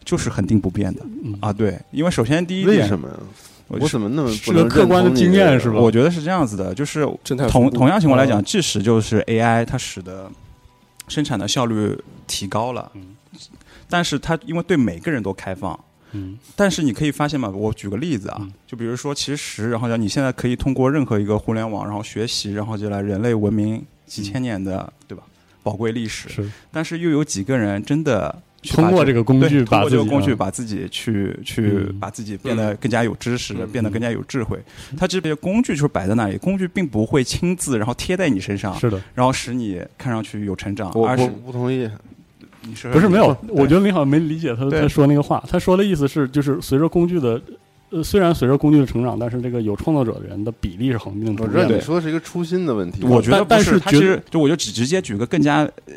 就是恒定不变的。嗯。啊。对，因为首先第一点，为什么？呀？我我怎么那么是个客观的经验是吧？我觉得是这样子的，就是同同样情况来讲，嗯即使就是 AI 它使得生产的效率提高了，嗯。但是它因为对每个人都开放，嗯。但是你可以发现嘛，我举个例子啊，嗯。就比如说，其实然后讲你现在可以通过任何一个互联网，然后学习，然后就来人类文明几千年的，对吧？宝贵历史，是。但是又有几个人真的通过这个工具通过这个工具啊。把自己去去嗯。把自己变得更加有知识，嗯。变得更加有智慧。它这些工具就是摆在那里，工具并不会亲自然后贴在你身上，是的，然后使你看上去有成长，我我而是不同意，你是不是没有，我觉得你好像没理解他对他说那个话。他说的意思是，就是随着工具的，呃，虽然随着工具的成长，但是这个有创作者的人的比例是恒定的我知道你不变的。说的是一个初心的问题。我觉得不但但是他其实就我就直直接举个更加呃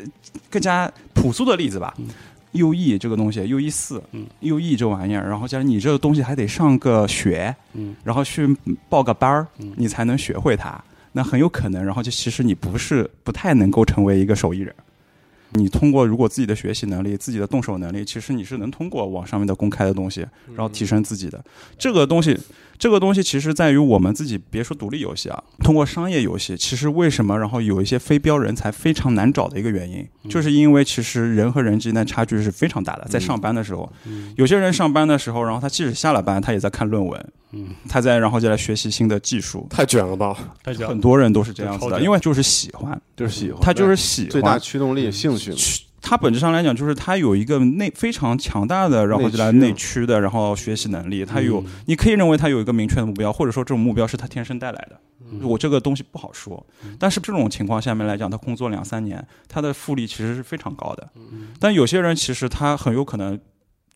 更加朴素的例子吧嗯。U E 这个东西，U E 四嗯，U E 这玩意儿，然后加上你这个东西还得上个学，嗯然后去报个班儿嗯，你才能学会它。那很有可能，然后就其实你不是不太能够成为一个手艺人。你通过如果自己的学习能力、自己的动手能力，其实你是能通过网上面的公开的东西，然后提升自己的。这个东西这个东西其实在于我们自己，别说独立游戏啊，通过商业游戏，其实为什么然后有一些非标人才非常难找的一个原因，就是因为其实人和人之间的差距是非常大的。在上班的时候，有些人上班的时候，然后他即使下了班，他也在看论文，嗯，他在然后就来学习新的技术。太卷了吧？太卷很多人都是这样子的，因为就是喜欢，就是喜欢，他就是喜欢。最大驱动力、兴趣嘛。它本质上来讲，就是它有一个内非常强大的，然后就来内内驱的，然后学习能力。它有嗯，你可以认为它有一个明确的目标，或者说这种目标是他天生带来的。嗯我这个东西不好说，但是这种情况下面来讲，他工作两三年，他的复利其实是非常高的。嗯但有些人其实他很有可能，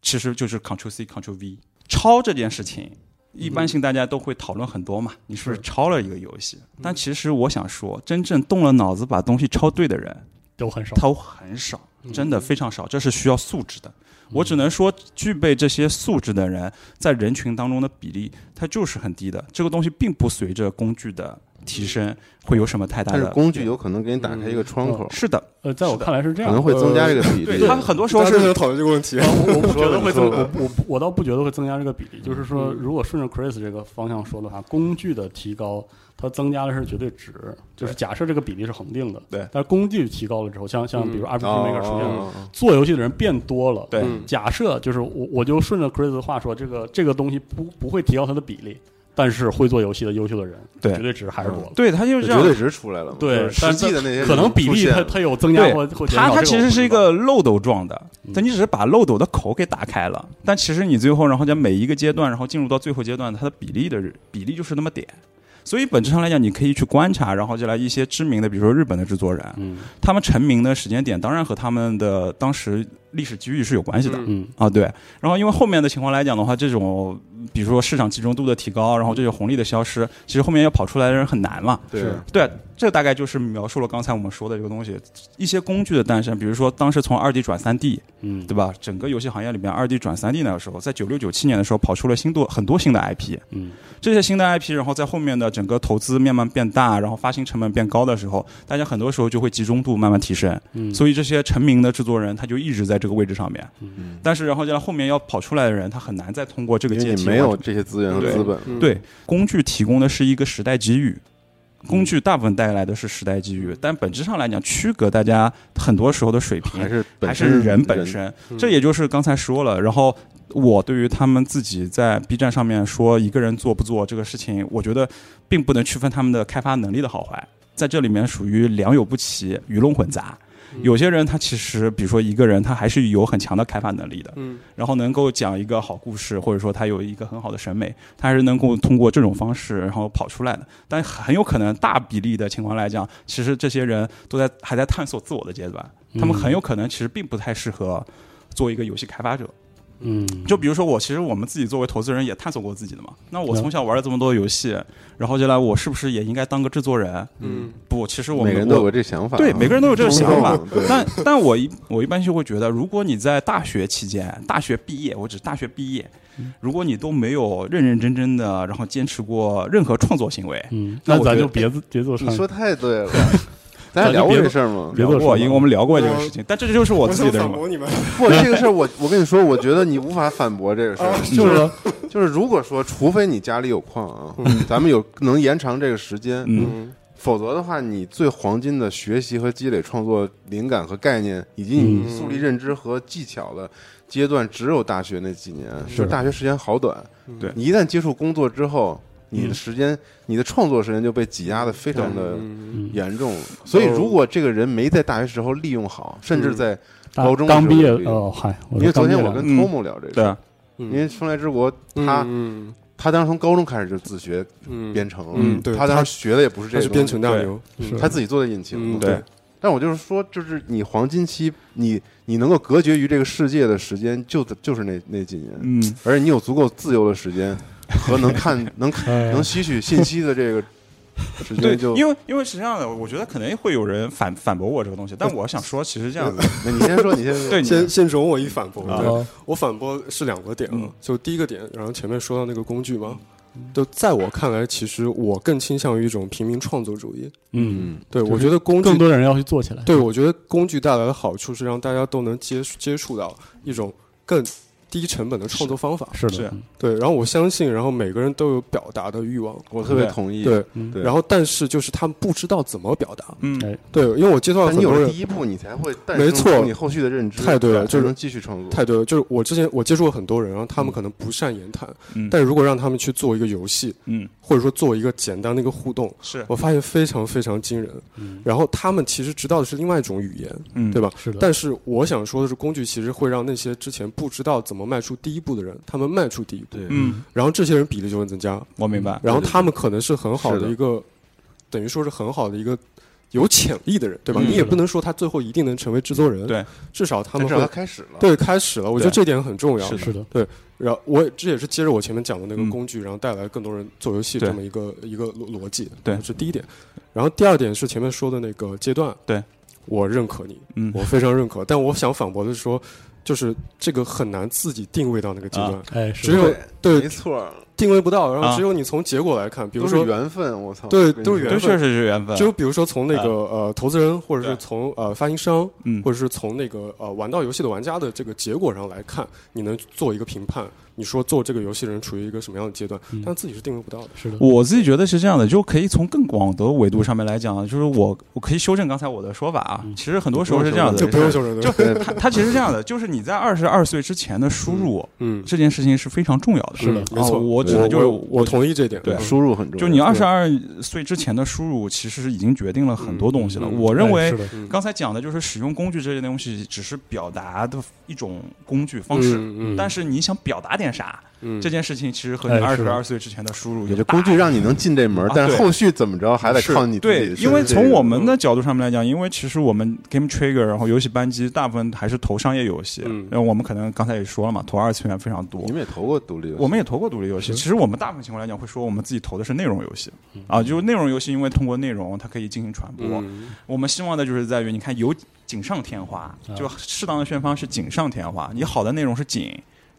其实就是 Ctrl C Ctrl V 抄这件事情。一般性大家都会讨论很多嘛，你是不是抄了一个游戏？但其实我想说，真正动了脑子把东西抄对的人，都很少。都很少，真的非常少，这是需要素质的。我只能说，具备这些素质的人，在人群当中的比例，它就是很低的。这个东西并不随着工具的提升会有什么太大的。但是工具有可能给你打开一个窗口，是的，呃，在我看来是这样，可能会增加这个比例。对他很多时候是讨论这个问题呃。我我不觉得 <laughs> 会增，我我我倒不觉得会增加这个比例。就是说，如果顺着 Chris 这个方向说的话，工具的提高，它增加的是绝对值。就是假设这个比例是恒定的，对但是工具提高了之后，像像比如 RPG 哦 Maker 出现了，做游戏的人变多了。对嗯假设就是我我就顺着 Chris 的话说，这个这个东西不不会提高它的比例，但是会做游戏的优秀的人，对绝对值还是多了。对，它就是这样绝对。值出来了嘛。对实际的那些可能比例它它有增加对或或减少它它其实是一个漏斗状的，嗯但你只是把漏斗的口给打开了，但其实你最后然后在每一个阶段，然后进入到最后阶段，它的比例的比例就是那么点。所以本质上来讲，你可以去观察，然后就来一些知名的，比如说日本的制作人，嗯。他们成名的时间点，当然和他们的当时历史机遇是有关系的。嗯。啊，对，然后因为后面的情况来讲的话，这种比如说市场集中度的提高，然后这种红利的消失，其实后面要跑出来的人很难嘛。对。对，这大概就是描述了刚才我们说的这个东西，一些工具的诞生，比如说当时从二 D 转三 D，嗯。对吧？整个游戏行业里面二 D 转三 D 那个时候，在九六九七年的时候，跑出了新多很多新的 IP，嗯。这些新的 IP，然后在后面的整个投资慢慢变大，然后发行成本变高的时候，大家很多时候就会集中度慢慢提升，嗯，所以这些成名的制作人他就一直在这个位置上面。嗯但是然后在后面要跑出来的人，他很难再通过这个因为阶梯没有这些资源和对资本。嗯对，工具提供的是一个时代机遇，工具大部分带来的是时代机遇，但本质上来讲，区隔大家很多时候的水平还是本还是人本。身。这也就是刚才说了，然后我对于他们自己在 B 站上面说一个人做不做这个事情，我觉得并不能区分他们的开发能力的好坏，在这里面属于良莠不齐、鱼龙混杂。有些人他其实，比如说一个人，他还是有很强的开发能力的，嗯然后能够讲一个好故事，或者说他有一个很好的审美，他还是能够通过这种方式然后跑出来的。但很有可能大比例的情况来讲，其实这些人都在还在探索自我的阶段，他们很有可能其实并不太适合做一个游戏开发者。嗯，就比如说我，其实我们自己作为投资人也探索过自己的嘛。那我嗯从小玩了这么多游戏，然后接下来我是不是也应该当个制作人？嗯不，其实我们每个人都有这想法啊。对每个人都有这个想法但但我一我一般就会觉得，如果你在大学期间，大学毕业，我指大学毕业，如果你都没有认认真真的，然后坚持过任何创作行为，嗯，那咱就别别做创你说太对了。咱俩聊过这事儿吗？别做聊过，因为我们聊过这个事情，但这就是我自己的。不，这个事儿我我跟你说，我觉得你无法反驳这个事儿，就是就是如果说，除非你家里有矿啊，咱们有能延长这个时间，否则的话，你最黄金的学习和积累创作灵感和概念，以及你嗯。树立认知和技巧的阶段，只有大学那几年，是就大学时间好短。对你一旦接触工作之后，你的时间，你的创作时间就被挤压的非常的严重。所以，如果这个人没在大学时候利用好，甚至在高中刚毕业哦，嗨，因为昨天我跟嗯。Tomo 聊这个因为生来之国他嗯他当时从高中开始就自学嗯编程，嗯。对他当时学的也不是这个是编程东大牛，他自己做的引擎对。但我就是说，就是你黄金期，你你能够隔绝于这个世界的时间，就就是那那几年，嗯，而且你有足够自由的时间 <laughs> 和能看能哎能吸取信息的这个时对，，就因为因为是这样的，我觉得可能会有人反反驳我这个东西，但我想说，其实这样子，那你先说，你先说，<laughs> 对，你先先容我一反驳。啊对哦我反驳是两个点啊嗯，就第一个点，然后前面说到那个工具嘛，就在我看来，其实我更倾向于一种平民创作主义。嗯，嗯，对就是我觉得工具更多的人要去做起来。对，我觉得工具带来的好处是让大家都能接触接触到一种更低成本的创作方法。是是的，嗯对，然后我相信，然后每个人都有表达的欲望。我特别同意。对，嗯然后但是就是他们不知道怎么表达。嗯哎对，因为我接触到但你有很多人了第一步，你才会没错你后续的认知，太对了就是能继续创作。太对了，就是我之前我接触过很多人，然后他们可能不善言谈，嗯但如果让他们去做一个游戏，嗯或者说做一个简单的一个互动，是我发现非常非常惊人。嗯，然后他们其实知道的是另外一种语言，嗯对吧？是的，但是我想说的是，工具其实会让那些之前不知道怎么迈出第一步的人，他们迈出第一步，嗯，然后这些人比例就会增加，我明白。然后他们可能是很好的的。一个，等于说是很好的一个有潜力的人，对吧？嗯你也不能说他最后一定能成为制作人，对，至少他但至少们会他开始了。对开始了，我觉得这点很重要。是的，对，然后我这也是接着我前面讲的那个嗯。工具，然后带来更多人做游戏这么一个一个逻逻辑，对。是第一点。然后第二点是前面说的那个阶段，对。我认可你，嗯。我非常认可。但我想反驳的是说，就是这个很难自己定位到那个阶段，哎，只有对没错，定位不到，然后啊。只有你从结果来看，比如说缘分。我操，对都是缘分。确实是缘分。就比如说从那个呃投资人，或者是从呃发行商，嗯。或者是从那个呃玩到游戏的玩家的这个结果上来看，你能做一个评判。你说做这个游戏的人处于一个什么样的阶段，嗯但自己是定位不到的。是的，我自己觉得是这样的，就可以从更广的维度上面来讲，就是我我可以修正刚才我的说法啊。嗯其实很多时候是这样的，就不用修正就对它它其实是这样的，就是你在二十二岁之前的输入嗯，这件事情是非常重要的。是的嗯没错，哦我指的就是我我同意这点。对嗯输入很重要。就你二十二岁之前的输入，其实已经决定了很多东西了。我认为刚才讲的就是使用工具这些东西，只是表达的一种工具方式。嗯嗯但是你想表达点啥，嗯。这件事情其实和你二十二岁之前的输入也就有大工具让你能进这门啊，但是后续怎么着还得靠你对，因为从我们的角度上面来讲，因为其实我们 Game Trigger 然后游戏扳机大部分还是投商业游戏，嗯。然后我们可能刚才也说了嘛，投二次元非常多。你。们也投过独立游戏，我们也投过独立游戏，其实我们大部分情况来讲会说我们自己投的是内容游戏嗯。啊，就是内容游戏，因为通过内容它可以进行传播。嗯。我们希望的就是在于，你看有锦上添花，啊。就适当的宣发是锦上添花，你好的内容是锦。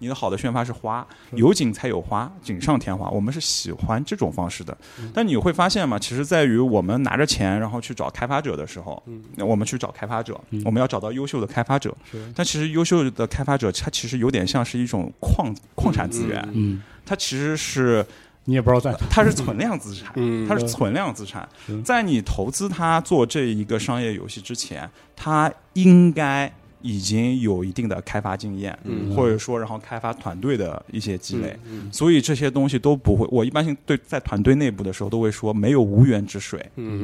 你的好的宣发是花，有景才有花，锦上添花。我们是喜欢这种方式的，但你会发现嘛，其实在于我们拿着钱，然后去找开发者的时候，那我们去找开发者，我们要找到优秀的开发者。但其实优秀的开发者，他其实有点像是一种矿矿产资源，嗯，它其实是你也不知道在，它是存量资产，嗯它是存量资产。是。在你投资它做这一个商业游戏之前，它应该已经有一定的开发经验，嗯。或者说然后开发团队的一些积累。嗯所以这些东西都不会，我一般性对在团队内部的时候都会说没有无源之水。嗯嗯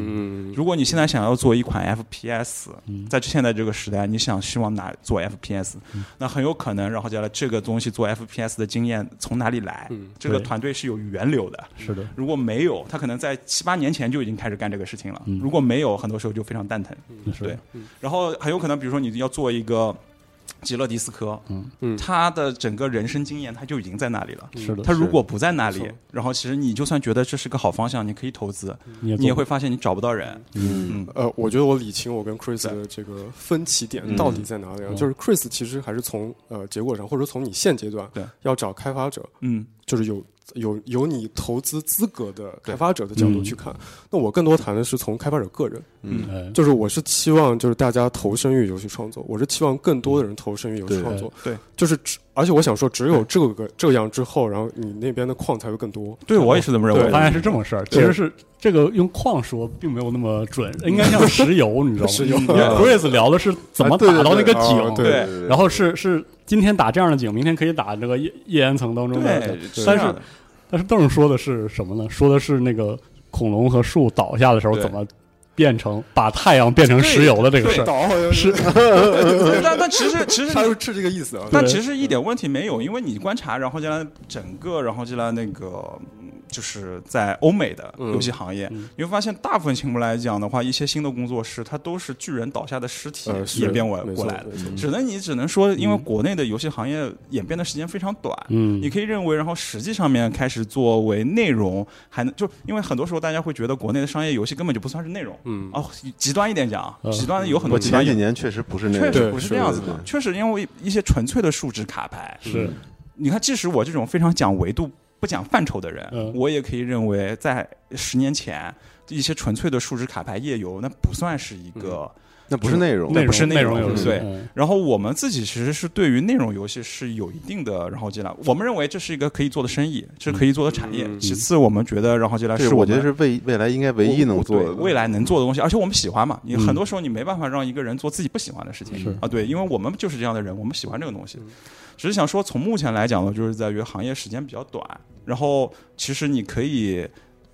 嗯。如果你现在想要做一款 FPS，嗯。在现在这个时代，你想希望哪做 FPS，那很有可能，然后接下来这个东西做 FPS 的经验从哪里来？嗯这个团队是有源流的。是的，如果没有，他可能在七八年前就已经开始干这个事情了。嗯。如果没有，很多时候就非常蛋疼。对，然后很有可能，比如说你要做一个极乐迪斯科，嗯嗯。他的整个人生经验他就已经在那里了。是的，他如果不在那里，然后其实你就算觉得这是个好方向，你可以投资，你也你也会发现你找不到人。嗯。嗯，呃，我觉得我理清我跟 Chris 的这个分歧点嗯。到底在哪里啊？嗯。就是 Chris 其实还是从呃结果上，或者说从你现阶段对。要找开发者，嗯。就是有有有你投资资格的开发者的角度去看。那我更多谈的是从开发者个人，嗯哎，就是我是期望就是大家投身于游戏创作，我是期望更多的人投身于游戏创作。对，就是只而且我想说，只有这个这样之后，然后你那边的矿才会更多。对我也是这么认为我发。现是这么事儿，其实是这个用矿说并没有那么准，应该像石油，你知道吗？<laughs> 石油因为 Chris 聊的是怎么打到那个啊井，对对然后是是今天打这样的井，明天可以打这个页页岩层当中的对，但是但是邓说的是什么呢？说的是那个恐龙和树倒下的时候怎么变成把太阳变成石油的这个事儿。倒好像是但但其实 <laughs> 其实你他是是这个意思啊。但其实一点问题没有，因为你观察，然后进来整个，然后进来那个，嗯就是在欧美的嗯。游戏行业，嗯。你会发现大部分情况来讲的话，一些新的工作室，它都是巨人倒下的尸体演变过过来的。只能你只能说，因为国内的游戏行业演变的时间非常短，嗯。你可以认为，然后实际上面开始作为内容，还能就因为很多时候大家会觉得国内的商业游戏根本就不算是内容。嗯。哦，极端一点讲，嗯。极端的有很多极端演，前几年确实不是那个，确实不是这样子的确实因为一些纯粹的数值卡牌，是。你看，即使我这种非常讲维度、不讲范畴的人，嗯。我也可以认为，在十年前，一些纯粹的数值卡牌页游，那不算是一个那不是内容，那不是内容游戏，对。嗯。然后我们自己其实是对于内容游戏是有一定的然后进来，我们认为这是一个可以做的生意，这是可以做的产业。嗯。其次，我们觉得然后进来是我觉得是未未来应该唯一能做的未来能做的东西，而且我们喜欢嘛。你嗯。很多时候你没办法让一个人做自己不喜欢的事情是。啊，对，因为我们就是这样的人，我们喜欢这个东西。只是想说，从目前来讲呢，就是在于行业时间比较短，然后其实你可以。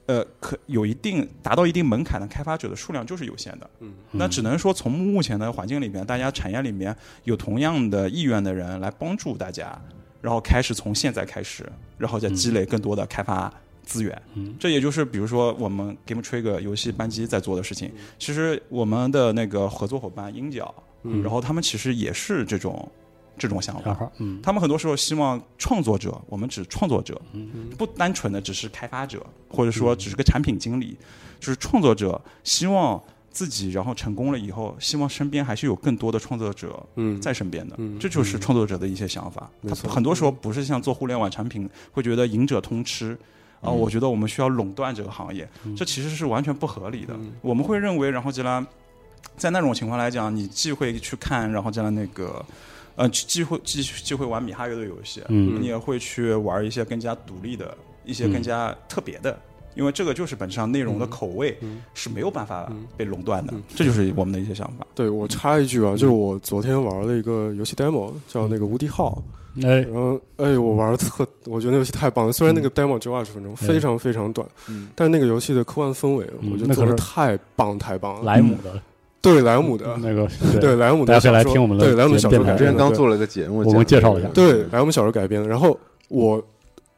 呃，可有一定达到一定门槛的开发者的数量就是有限的，嗯，那只能说从目前的环境里面，大家产业里面有同样的意愿的人来帮助大家，然后开始从现在开始，然后再积累更多的开发资源。嗯这也就是比如说我们 Game Trigger 游戏班机在做的事情。其实我们的那个合作伙伴鹰角，嗯然后他们其实也是这种这种想法。嗯他们很多时候希望创作者，我们指创作者，嗯不单纯的只是开发者，或者说只是个产品经理，就是创作者希望自己然后成功了以后，希望身边还是有更多的创作者嗯在身边的，嗯这就是创作者的一些想法。很多时候不是像做互联网产品会觉得赢者通吃。啊、嗯我觉得我们需要垄断这个行业，嗯这其实是完全不合理的。嗯我们会认为，然后吉拉，在那种情况来讲，你既会去看，然后这样那个，呃，既会既既会玩米哈游的游戏，嗯。你也会去玩一些更加独立的、一些嗯。更加特别的，因为这个就是本质上内容的口味嗯。是没有办法嗯。被垄断的嗯，这就是我们的一些想法。对我插一句啊，就是我昨天玩了一个游戏 demo，叫那个无敌号，哎。然后哎，我玩的特，我觉得那游戏太棒了。虽然那个 demo 只有二十分钟，非常非常短，嗯。但是那个游戏的科幻氛围，嗯我觉得做的那太棒太棒了。莱姆的对莱姆的，那个对莱姆的大家可以来小说听我们的对莱姆的小说之前刚做了个节目，我们介绍一下对莱姆小说改编的。然后我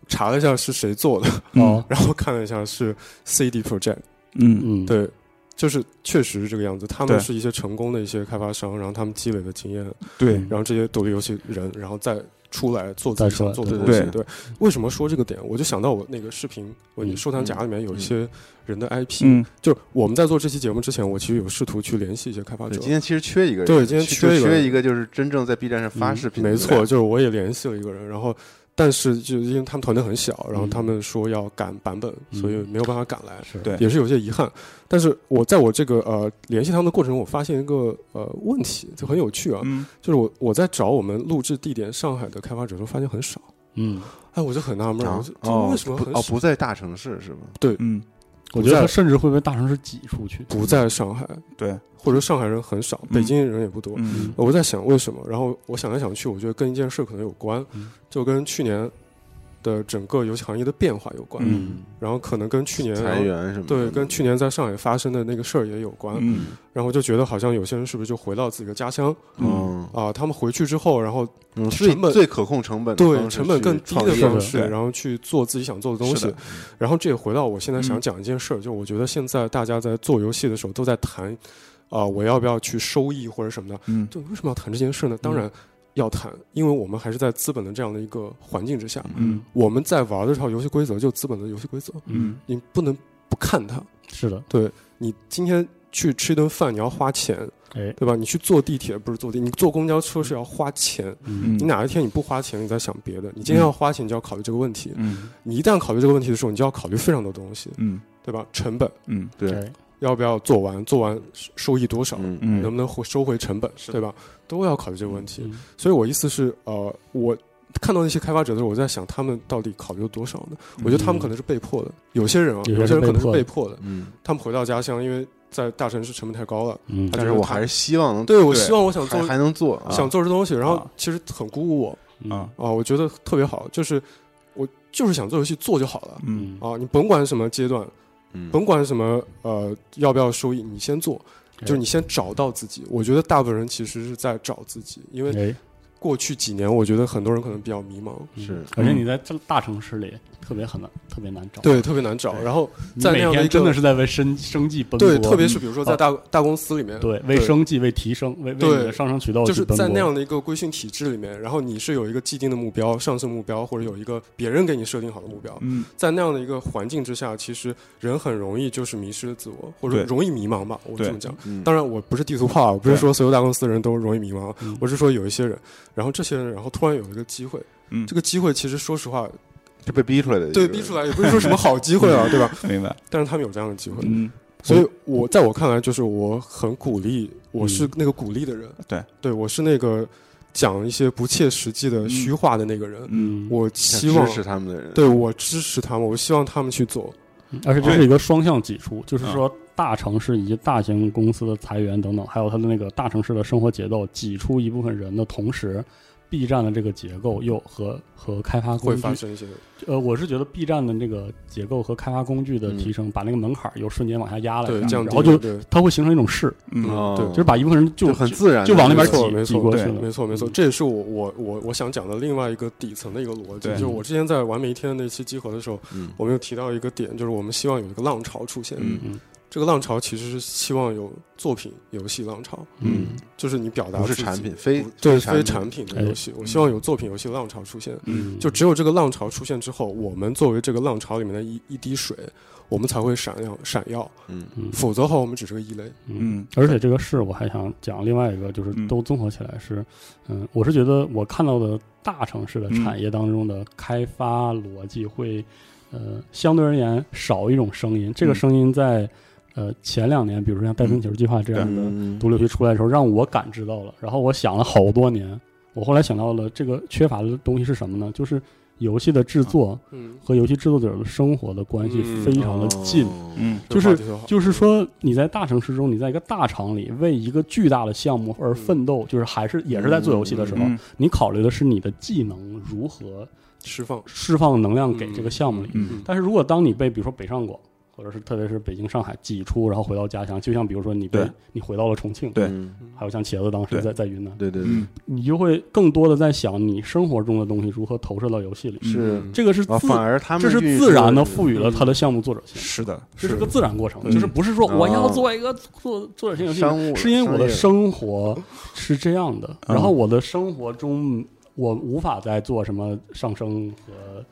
查了一下是谁做的，哦 <laughs> 然后看了一下是 CD Project，嗯。嗯。对。就是确实是这个样子，他们是一些成功的一些开发商，然后他们积累的经验，对。然后这些独立游戏人，然后再出来做自己想做的东对西。对，为什么说这个点？我就想到我那个视频，我你收藏夹里面有一些人的 IP，、嗯就是我们在做这期节目之前，我其实有试图去联系一些开发，者今。天其实缺一个人，对今天缺一个缺一个，就是真正在 B 站上发视频。没错，就是我也联系了一个人，然后但是就因为他们团队很小，然后他们说要赶版本，嗯所以没有办法赶来。是对也是有些遗憾，但是我在我这个呃联系他们的过程中，我发现一个呃问题，就很有趣啊，嗯就是我我在找我们录制地点上海的开发者的时候，发现很少。嗯，哎，我就很纳闷为什么很少不在大城市是吗？对？嗯，我觉得他甚至会被大城市挤出去。不在上海，对，或者上海人很少，嗯北京人也不多。嗯我在想为什么，然后我想来想去，我觉得跟一件事可能有关嗯，就跟去年的整个游戏行业的变化有关，嗯然后可能跟去年裁员什么？对，跟去年在上海发生的那个事儿也有关。嗯然后就觉得好像有些人是不是就回到自己的家乡嗯啊？他们回去之后，然后成本最可控成本对成本更低的方式，然后去做自己想做的东西。然后这也回到我现在想嗯讲一件事儿，就我觉得现在大家在做游戏的时候都在谈啊、我要不要去收益或者什么的。嗯就为什么要谈这件事呢？当然要谈，因为我们还是在资本的这样的一个环境之下，嗯我们在玩的这套游戏规则就资本的游戏规则，嗯你不能不看它。是的，对你今天去吃一顿饭，你要花钱，哎，对吧？你去坐地铁不是坐地，你坐公交车是要花钱。嗯你哪一天你不花钱，你在想别的？你今天要花钱，你就要考虑这个问题。嗯你一旦考虑这个问题的时候，你就要考虑非常多东西，嗯对吧？成本嗯对，哎要不要做完，做完收益多少，能不能回收回成本，对吧？都要考虑这个问题。嗯。所以我意思是，呃，我看到那些开发者的时候，我在想他们到底考虑了多少呢？我觉得他们可能是被迫的，有些人啊，有些人可能是被被迫的，嗯，他们回到家乡，因为在大城市成本太高了。嗯。但是我还是希望能对，我希望我想做还还能做啊，想做这东西，然后啊。其实很鼓舞我。嗯。啊啊，我觉得特别好，就是我就是想做游戏做就好了。嗯。啊，你甭管什么阶段，嗯。甭管什么呃要不要收益，你先做，就是你先找到自己。我觉得大部分人其实是在找自己，因为哎，过去几年，我觉得很多人可能比较迷茫，嗯是。而且你在这大城市里特别很难，特别难找。对，特别难找。然后在那样的一个天真的是在为生生计奔波。对，特别是比如说在大大公司里面，对为生计、为提升、为为你的上升渠道就是在那样的一个规训体制里面，然后你是有一个既定的目标、上升目标，或者有一个别人给你设定好的目标，嗯。在那样的一个环境之下，其实人很容易就是迷失了自我，或者容易迷茫吧。我这么讲。嗯。当然，我不是地图炮啊，我不是说所有大公司的人都容易迷茫，嗯。我是说有一些人，然后这些人，然后突然有一个机会，嗯。这个机会其实说实话，是被逼出来的，对逼出来也不是说什么好机会啊，<laughs> 对吧？明白但是他们有这样的机会，嗯所以我在我看来，就是我很鼓励，我是嗯那个鼓励的人。对，对我是那个讲一些不切实际的虚话的那个人。嗯，我希望支持他们的人，对我支持他们，我希望他们去做。而且这是一个双向挤出，就是说大城市以及大型公司的裁员等等，还有他的那个大城市的生活节奏挤出一部分人的同时，B 站的这个结构又和和开发工具会发，生一些。呃，我是觉得 B 站的那个结构和开发工具的提升，把那个门槛儿又瞬间往下压了对然后就它会形成一种势，嗯哦对就是把一部分人就就很自然，就往那边挤没错对挤过去了，没错没错，这也是我我我我想讲的另外一个底层的一个逻辑。就是我之前在完美一天那期集合的时候，嗯。我们有提到一个点，就是我们希望有一个浪潮出现。嗯嗯这个浪潮其实是希望有作品游戏浪潮，嗯就是你表达不是产品，非对非产品的游戏。我希望有作品游戏浪潮出现。嗯，就只有这个浪潮出现之后，我们作为这个浪潮里面的一一滴水，我们才会闪耀闪耀。嗯嗯否则的话，我们只是个异类。嗯而且这个事我还想讲另外一个，就是嗯都综合起来是，嗯，我是觉得我看到的大城市的产业当中的开发逻辑会，呃，相对而言少一种声音。这个嗯声音在呃前两年，比如说像戴森球计划这样的嗯。独立游戏出来的时候，让我感知到了。然后我想了好多年，我后来想到了这个缺乏的东西是什么呢？就是游戏的制作嗯，和游戏制作者的生活的关系嗯。非常的近。哦嗯。就是就是说，你在大城市中，你在一个大厂里为一个巨大的项目而奋斗，就是还是也是在做游戏的时候，嗯。你考虑的是你的技能如何释放。释放能量给这个项目里。嗯。但是如果当你被比如说北上广，或者是特别是北京、上海挤出，然后回到家乡，就像比如说你被你回到了重庆，对嗯还有像茄子当时在在云南，对对对嗯，你就会更多的在想你生活中的东西如何投射到游戏里。是这个是反而他们这是自然的赋予了他的项目作者性。是的，这是个自然过程，嗯就是不是说我要哦做一个作作者性游戏，是因为我的生活是这样的，嗯然后我的生活中我无法再做什么上升和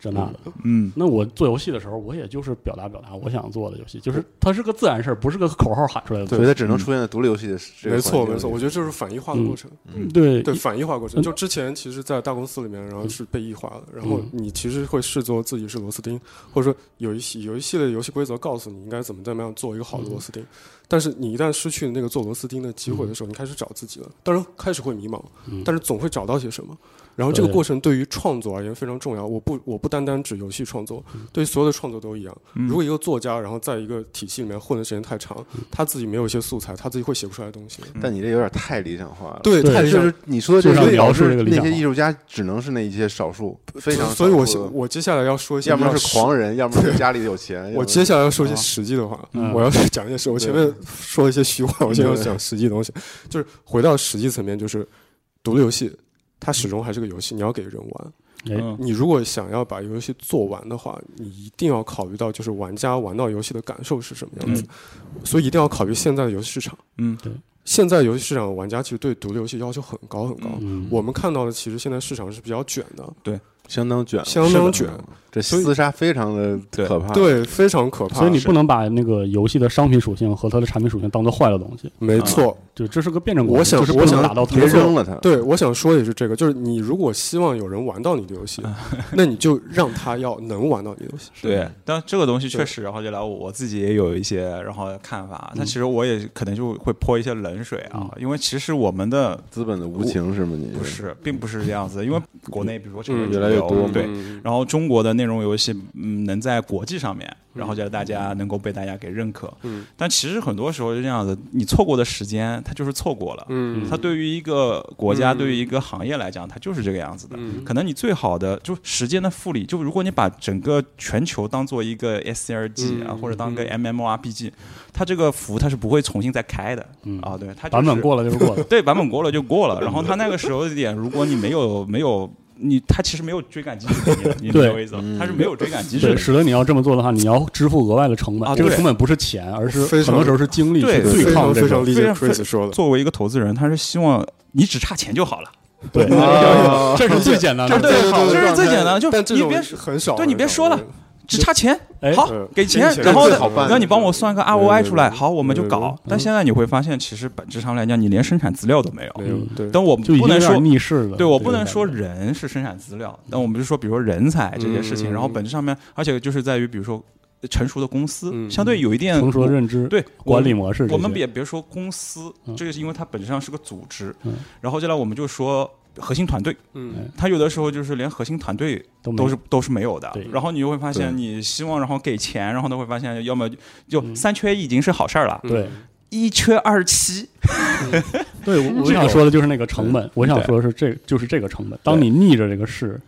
这那的。嗯。那我做游戏的时候，我也就是表达表达我想做的游戏，就是它是个自然事儿，不是个口号喊出来的。所以它只能出现在独立游戏的这个没错没错，我觉得这是反异化的过程。嗯。对对反异化过程，嗯。就之前其实，在大公司里面，然后是被异化的，然后嗯。你其实会视作自己是螺丝钉，或者说有一系有一系列游戏规则告诉你应该怎么怎么样做一个好的螺丝钉，但是你一旦失去那个做螺丝钉的机会的时候，你开始找自己了，当然开始会迷茫，嗯。但是总会找到些什么。然后这个过程对于创作而言非常重要。我不我不单单指游戏创作，对所有的创作都一样。嗯如果一个作家，然后在一个体系里面混的时间太长，他自己没有一些素材，他自己会写不出来东西。但你这有点太理想化了。对，太就太像是你说的这就像描述个那这个理想化些艺术家只能是那一些少数，非常。所以我我接下来要说一些要么是狂人，要么是家里有钱。<laughs> 我接下来要说一些啊实际的话，嗯我要是讲一些事。我前面说一些虚话，我现在要讲实际东西，就是回到实际层面，就是独立游戏，它始终还是个游戏，你要给人玩。你如果想要把游戏做完的话，你一定要考虑到就是玩家玩到游戏的感受是什么样子，所以一定要考虑现在的游戏市场。嗯现在游戏市场的玩家其实对独立游戏要求很高很高。嗯，我们看到的其实现在市场是比较卷的，相当卷，相当卷，这厮杀非常的可怕。对，非常可怕。所以你不能把那个游戏的商品属性和它的产品属性当做坏的东西，没错，就这是个辩证关系，我想就是我想打到别特扔了它。对，我想说的也是这个，就是你如果希望有人玩到你的游戏，<laughs> 那你就让他要能玩到你的游戏。对，但这个东西确实，然后就来我我自己也有一些然后看法。那其实我也可能就会泼一些冷水啊，因为其实我们的资本的无情是吗？你？不是，并不是这样子，因为国内比如说这个嗯越来越多对，嗯然后中国的内容游戏，嗯，能在国际上面，然后叫大家能够被大家给认可。嗯但其实很多时候是这样子，你错过的时间，它就是错过了。嗯它对于一个国家，嗯对于一个行业来讲，它就是这个样子的。嗯可能你最好的就时间的复利，就如果你把整个全球当做一个 SCRG 啊，嗯或者当个嗯 MMORPG，它这个服它是不会重新再开的。嗯啊，对，它、版本过了就是过了。<laughs> 对，版本过了就过了。然后它那个时候的点，如果你没有没有你，他其实没有追赶机制给你的，<laughs> 你明对白我意思吗？嗯他是没有追赶机制。使得你要这么做的话，你要支付额外的成本。啊对这个成本不是钱，而是很多时候是精力去对对非常抗这个。非常理解非常 Chris 说的。作为一个投资人，他是希望你只差钱就好了。对，<laughs> 啊这是最简单的。对最好的这是最简单的就你别很少，对你别说了只差钱，哎好嗯给钱然后呢让你帮我算个 ROI 出来，好，我们就搞。但现在你会发现，其实本质上来讲，你连生产资料都没有。对，但我不能说。对我不能说人是生产资料，但我们就说，比如说人才这些事情，嗯然后本质上面，而且就是在于，比如说成熟的公司，嗯相对有一定成熟的认知、对管理模式，我们也别说公司，嗯这个是因为它本质上是个组织，嗯然后接下来我们就说核心团队，嗯。他有的时候就是连核心团队都是都是没有的。对，然后你就会发现你希望然后给钱，然后他会发现要么就嗯。三缺一已经是好事儿了，对。一缺二七，<laughs> 对，我我想说的就是那个成本，我想说的是这就是这个成本。当你逆着这个势，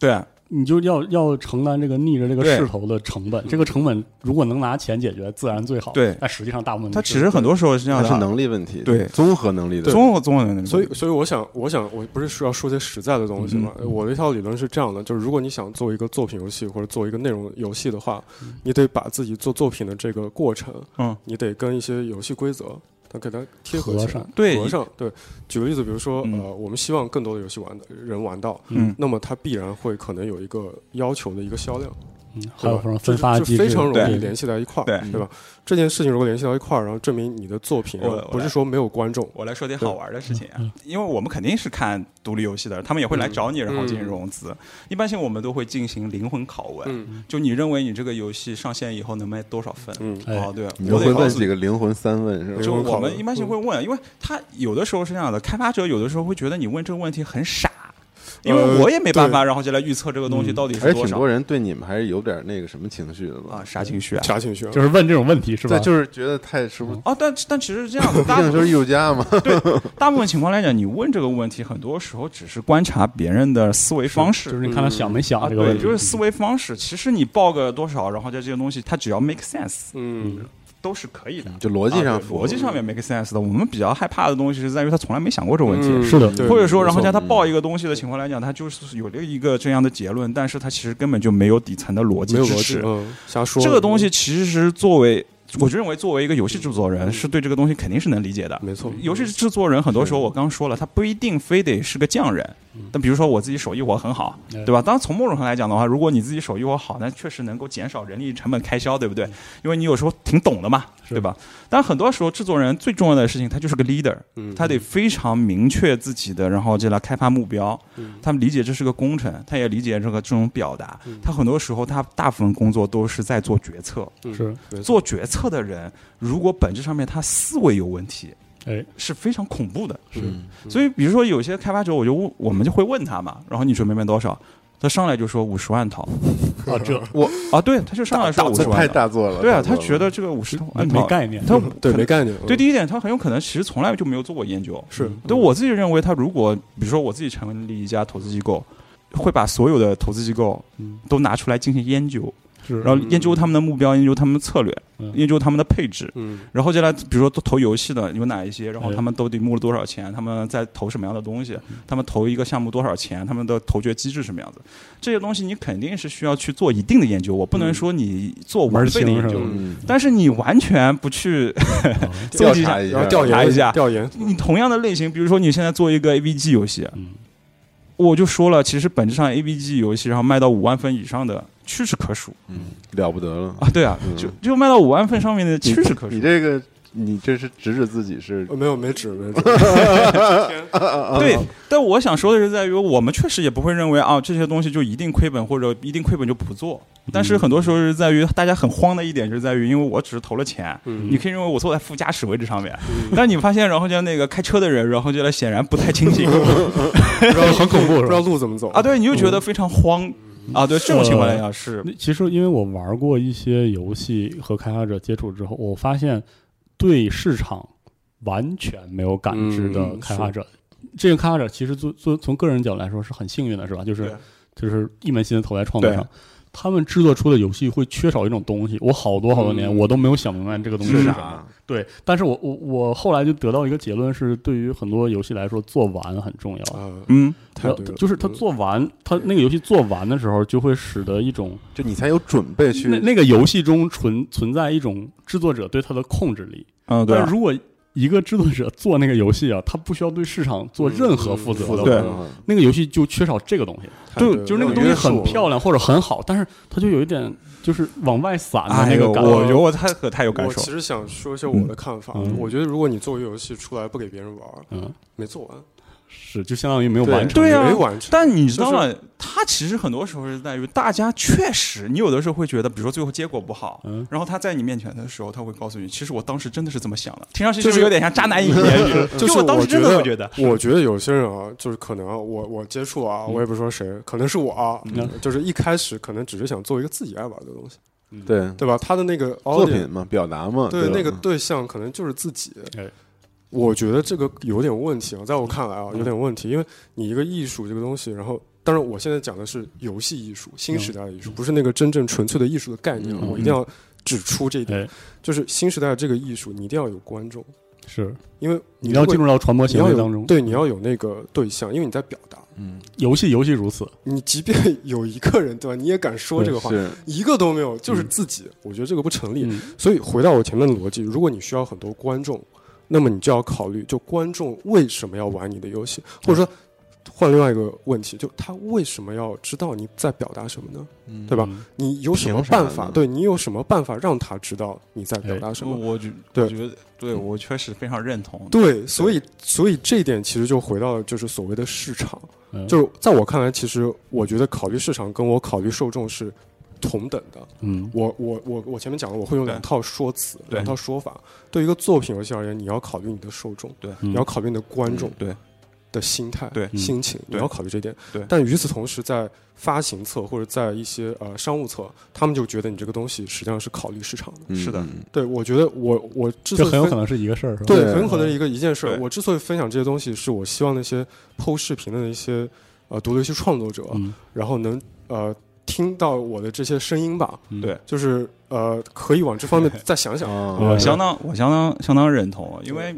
对你就要要承担这个逆着这个势头的成本。这个成本如果能拿钱解决，自然最好。对。但实际上大部分它其实很多时候是这样的，它是能力问题，对。综合能力的，综合综合能力，所以，所以我想，我想，我不是说要说些实在的东西吗？嗯。我的一套理论是这样的，就是如果你想做一个作品游戏或者做一个内容游戏的话，你得把自己做作品的这个过程，嗯，你得跟一些游戏规则，它给它贴合起来对合上。对，举个例子，比如说，嗯呃，我们希望更多的游戏玩的人玩到，嗯那么它必然会可能有一个要求的一个销量，嗯还有什么分发机非常容易联系在一块儿，对。对吧？这件事情如果联系到一块儿，然后证明你的作品我我不是说没有观众，我来说点好玩的事情啊嗯，因为我们肯定是看独立游戏的，他们也会来找你，然后进行融资。一般性我们都会进行灵魂拷问，嗯。就你认为你这个游戏上线以后能卖多少份？哦，对，我会问。几个灵魂三问是吧？就我们一般性会问，因为他有的时候是这样的，开发者有的时候会觉得你问这个问题很傻，因为呃我也没办法，然后就来预测这个东西嗯到底是多少而且挺多人对你们还是有点那个什么情绪的吧？啊，啥情绪啊？啥情绪啊？就是问这种问题是吧？对，就是觉得太是不是？哦，但但其实是这样 <laughs> 的，毕大部分就是艺术家嘛，对大部分情况来讲，你问这个问题，很多时候只是观察别人的思维方式，就是你看他想没想这个问题，就是思维方式。其实你报个多少，然后这些东西，它只要 make sense，嗯都是可以的。就逻辑上逻辑上面 make sense 的。我们比较害怕的东西是在于他从来没想过这个问题。嗯是的对或者说，然后没错像他报一个东西的情况来讲，他就是有了一个这样的结论，但是他其实根本就没有底层的逻辑支持，。嗯，瞎说。这个东西其实作为，我就认为作为一个游戏制作人，是对这个东西肯定是能理解的。没错，游戏制作人很多时候我刚说了，他不一定非得是个匠人。但比如说我自己手艺活很好，哎对吧？当然从某种上来讲的话，如果你自己手艺活好，那确实能够减少人力成本开销，对不对？因为你有时候挺懂的嘛，对吧？但很多时候制作人最重要的事情，他就是个 leader，嗯他得非常明确自己的，然后就来开发目标。嗯他们理解这是个工程，他也理解这个这种表达。嗯他很多时候他大部分工作都是在做决策。嗯是做决策的人，如果本质上面他思维有问题，哎，是非常恐怖的。是嗯所以，比如说有些开发者，我就问，我们就会问他嘛，然后你准备卖多少？他上来就说五十万套 <laughs> 啊，这我啊，对，他就上来说五十太万套。大作了。对啊，他觉得这个五十万套，没概念，他 <laughs> 对没概念。对，嗯第一点，他很有可能其实从来就没有做过研究。是对我自己认为，他如果比如说我自己成立一家投资机构，会把所有的投资机构嗯都拿出来进行研究，是然后研究他们的目标，研究他们的策略，嗯。研究他们的配置。嗯。然后接下来，比如说投游戏的有哪一些，然后哎他们都得募了多少钱，他们在投什么样的东西，他们投一个项目多少钱，他们的投决机制什么样子，这些东西你肯定是需要去做一定的研究。我不能说你做完备的研究门儿清是吧，嗯，但是你完全不去 <laughs> 搜集一下。调查一下，然后调研查一下。调研，你同样的类型，比如说你现在做一个 AVG 游戏，嗯。我就说了，其实本质上 AVG 游戏，然后卖到五万分以上的屈指可数嗯，了不得了。啊！对啊，嗯就就卖到五万份上面的屈指可数你。这个，你这是指指自己是呃没有没指没指。<laughs> <laughs> 对，但我想说的是，在于我们确实也不会认为啊这些东西就一定亏本，或者一定亏本就不做。但是很多时候是在于大家很慌的一点，就是在于因为我只是投了钱，嗯你可以认为我坐在副驾驶位置上面，<laughs> 但你发现然后就那个开车的人，然后就来显然不太清醒然后很恐怖，不知道路怎么走啊，对，你就觉得非常慌啊，对这种情况来讲是那其实因为我玩过一些游戏和开发者接触之后，我发现对市场完全没有感知的嗯开发者，这个开发者其实做做从个人角度来说是很幸运的，是吧？就是就是一门心思投在创作上。他们制作出的游戏会缺少一种东西，我好多好多年、嗯我都没有想明白这个东西是是什么。啥？对，但是我我我后来就得到一个结论是，对于很多游戏来说，做完很重要。啊，嗯，太对了，就是他嗯做完，他那个游戏做完的时候，就会使得一种就你才有准备去那那个游戏中存存在一种制作者对他的控制力。嗯，对啊但是，如果一个制作者做那个游戏啊，他不需要对市场做任何负责的话，负责对那个游戏就缺少这个东西。对就是那个东西很漂亮或者很好，但是它就有一点就是往外散的，那个感觉。我觉得我太可太有感受我其。实想说一下我的看法，嗯我觉得如果你做一个游戏出来不给别人玩，嗯，没做完，是就相当于没有完成。对啊没完成。但你知道吗？他其实很多时候是在于大家确实，你有的时候会觉得，比如说最后结果不好，嗯然后他在你面前的时候，他会告诉你，其实我当时真的是这么想的。听上去就是有点像渣男影片？就是 <laughs> 我当时真的觉会觉得，我觉得有些人啊，就是可能啊我我接触啊，我也不说谁，可能是我啊，嗯就是一开始可能只是想做一个自己爱玩的东西，对对吧？他的那个作品嘛，表达嘛，对吧那个对象可能就是自己哎。我觉得这个有点问题啊，在我看来啊，有点问题，因为你一个艺术这个东西，然后当然我现在讲的是游戏艺术、新时代的艺术，不是那个真正纯粹的艺术的概念我一定要指出这一点，哎，就是新时代这个艺术，你一定要有观众，是。因为你要进入到传播行为当中。对，你要有那个对象，因为你在表达。嗯，游戏游戏如此，你即便有一个人，对吧？你也敢说这个话，一个都没有，就是自己。我觉得这个不成立。嗯。所以回到我前面的逻辑，如果你需要很多观众，那么你就要考虑，就观众为什么要玩你的游戏，或者说换另外一个问题，就他为什么要知道你在表达什么呢？嗯对吧？嗯你有什么办法？对你有什么办法让他知道你在表达什么？我觉对我觉得对我确实非常认同。对，所以所以这一点其实就回到了就是所谓的市场，嗯就是在我看来，其实我觉得考虑市场跟我考虑受众是同等的。嗯我我我我前面讲了，我会用两套说辞，两套说法。对一个作品游戏而言，你要考虑你的受众，对嗯你要考虑你的观众对的心态、对嗯心情，你要考虑这点。对但与此同时，在发行侧或者在一些呃商务侧，他们就觉得你这个东西实际上是考虑市场的。嗯是的嗯对，我觉得我我之很有可能是一个事儿，是吧？对，很有可能是一个一件事儿。我之所以分享这些东西，是我希望那些剖视频的那些呃独立游戏创作者，嗯然后能呃听到我的这些声音吧，嗯。对。就是呃可以往这方面再想想。我相当我相当相当认同，因为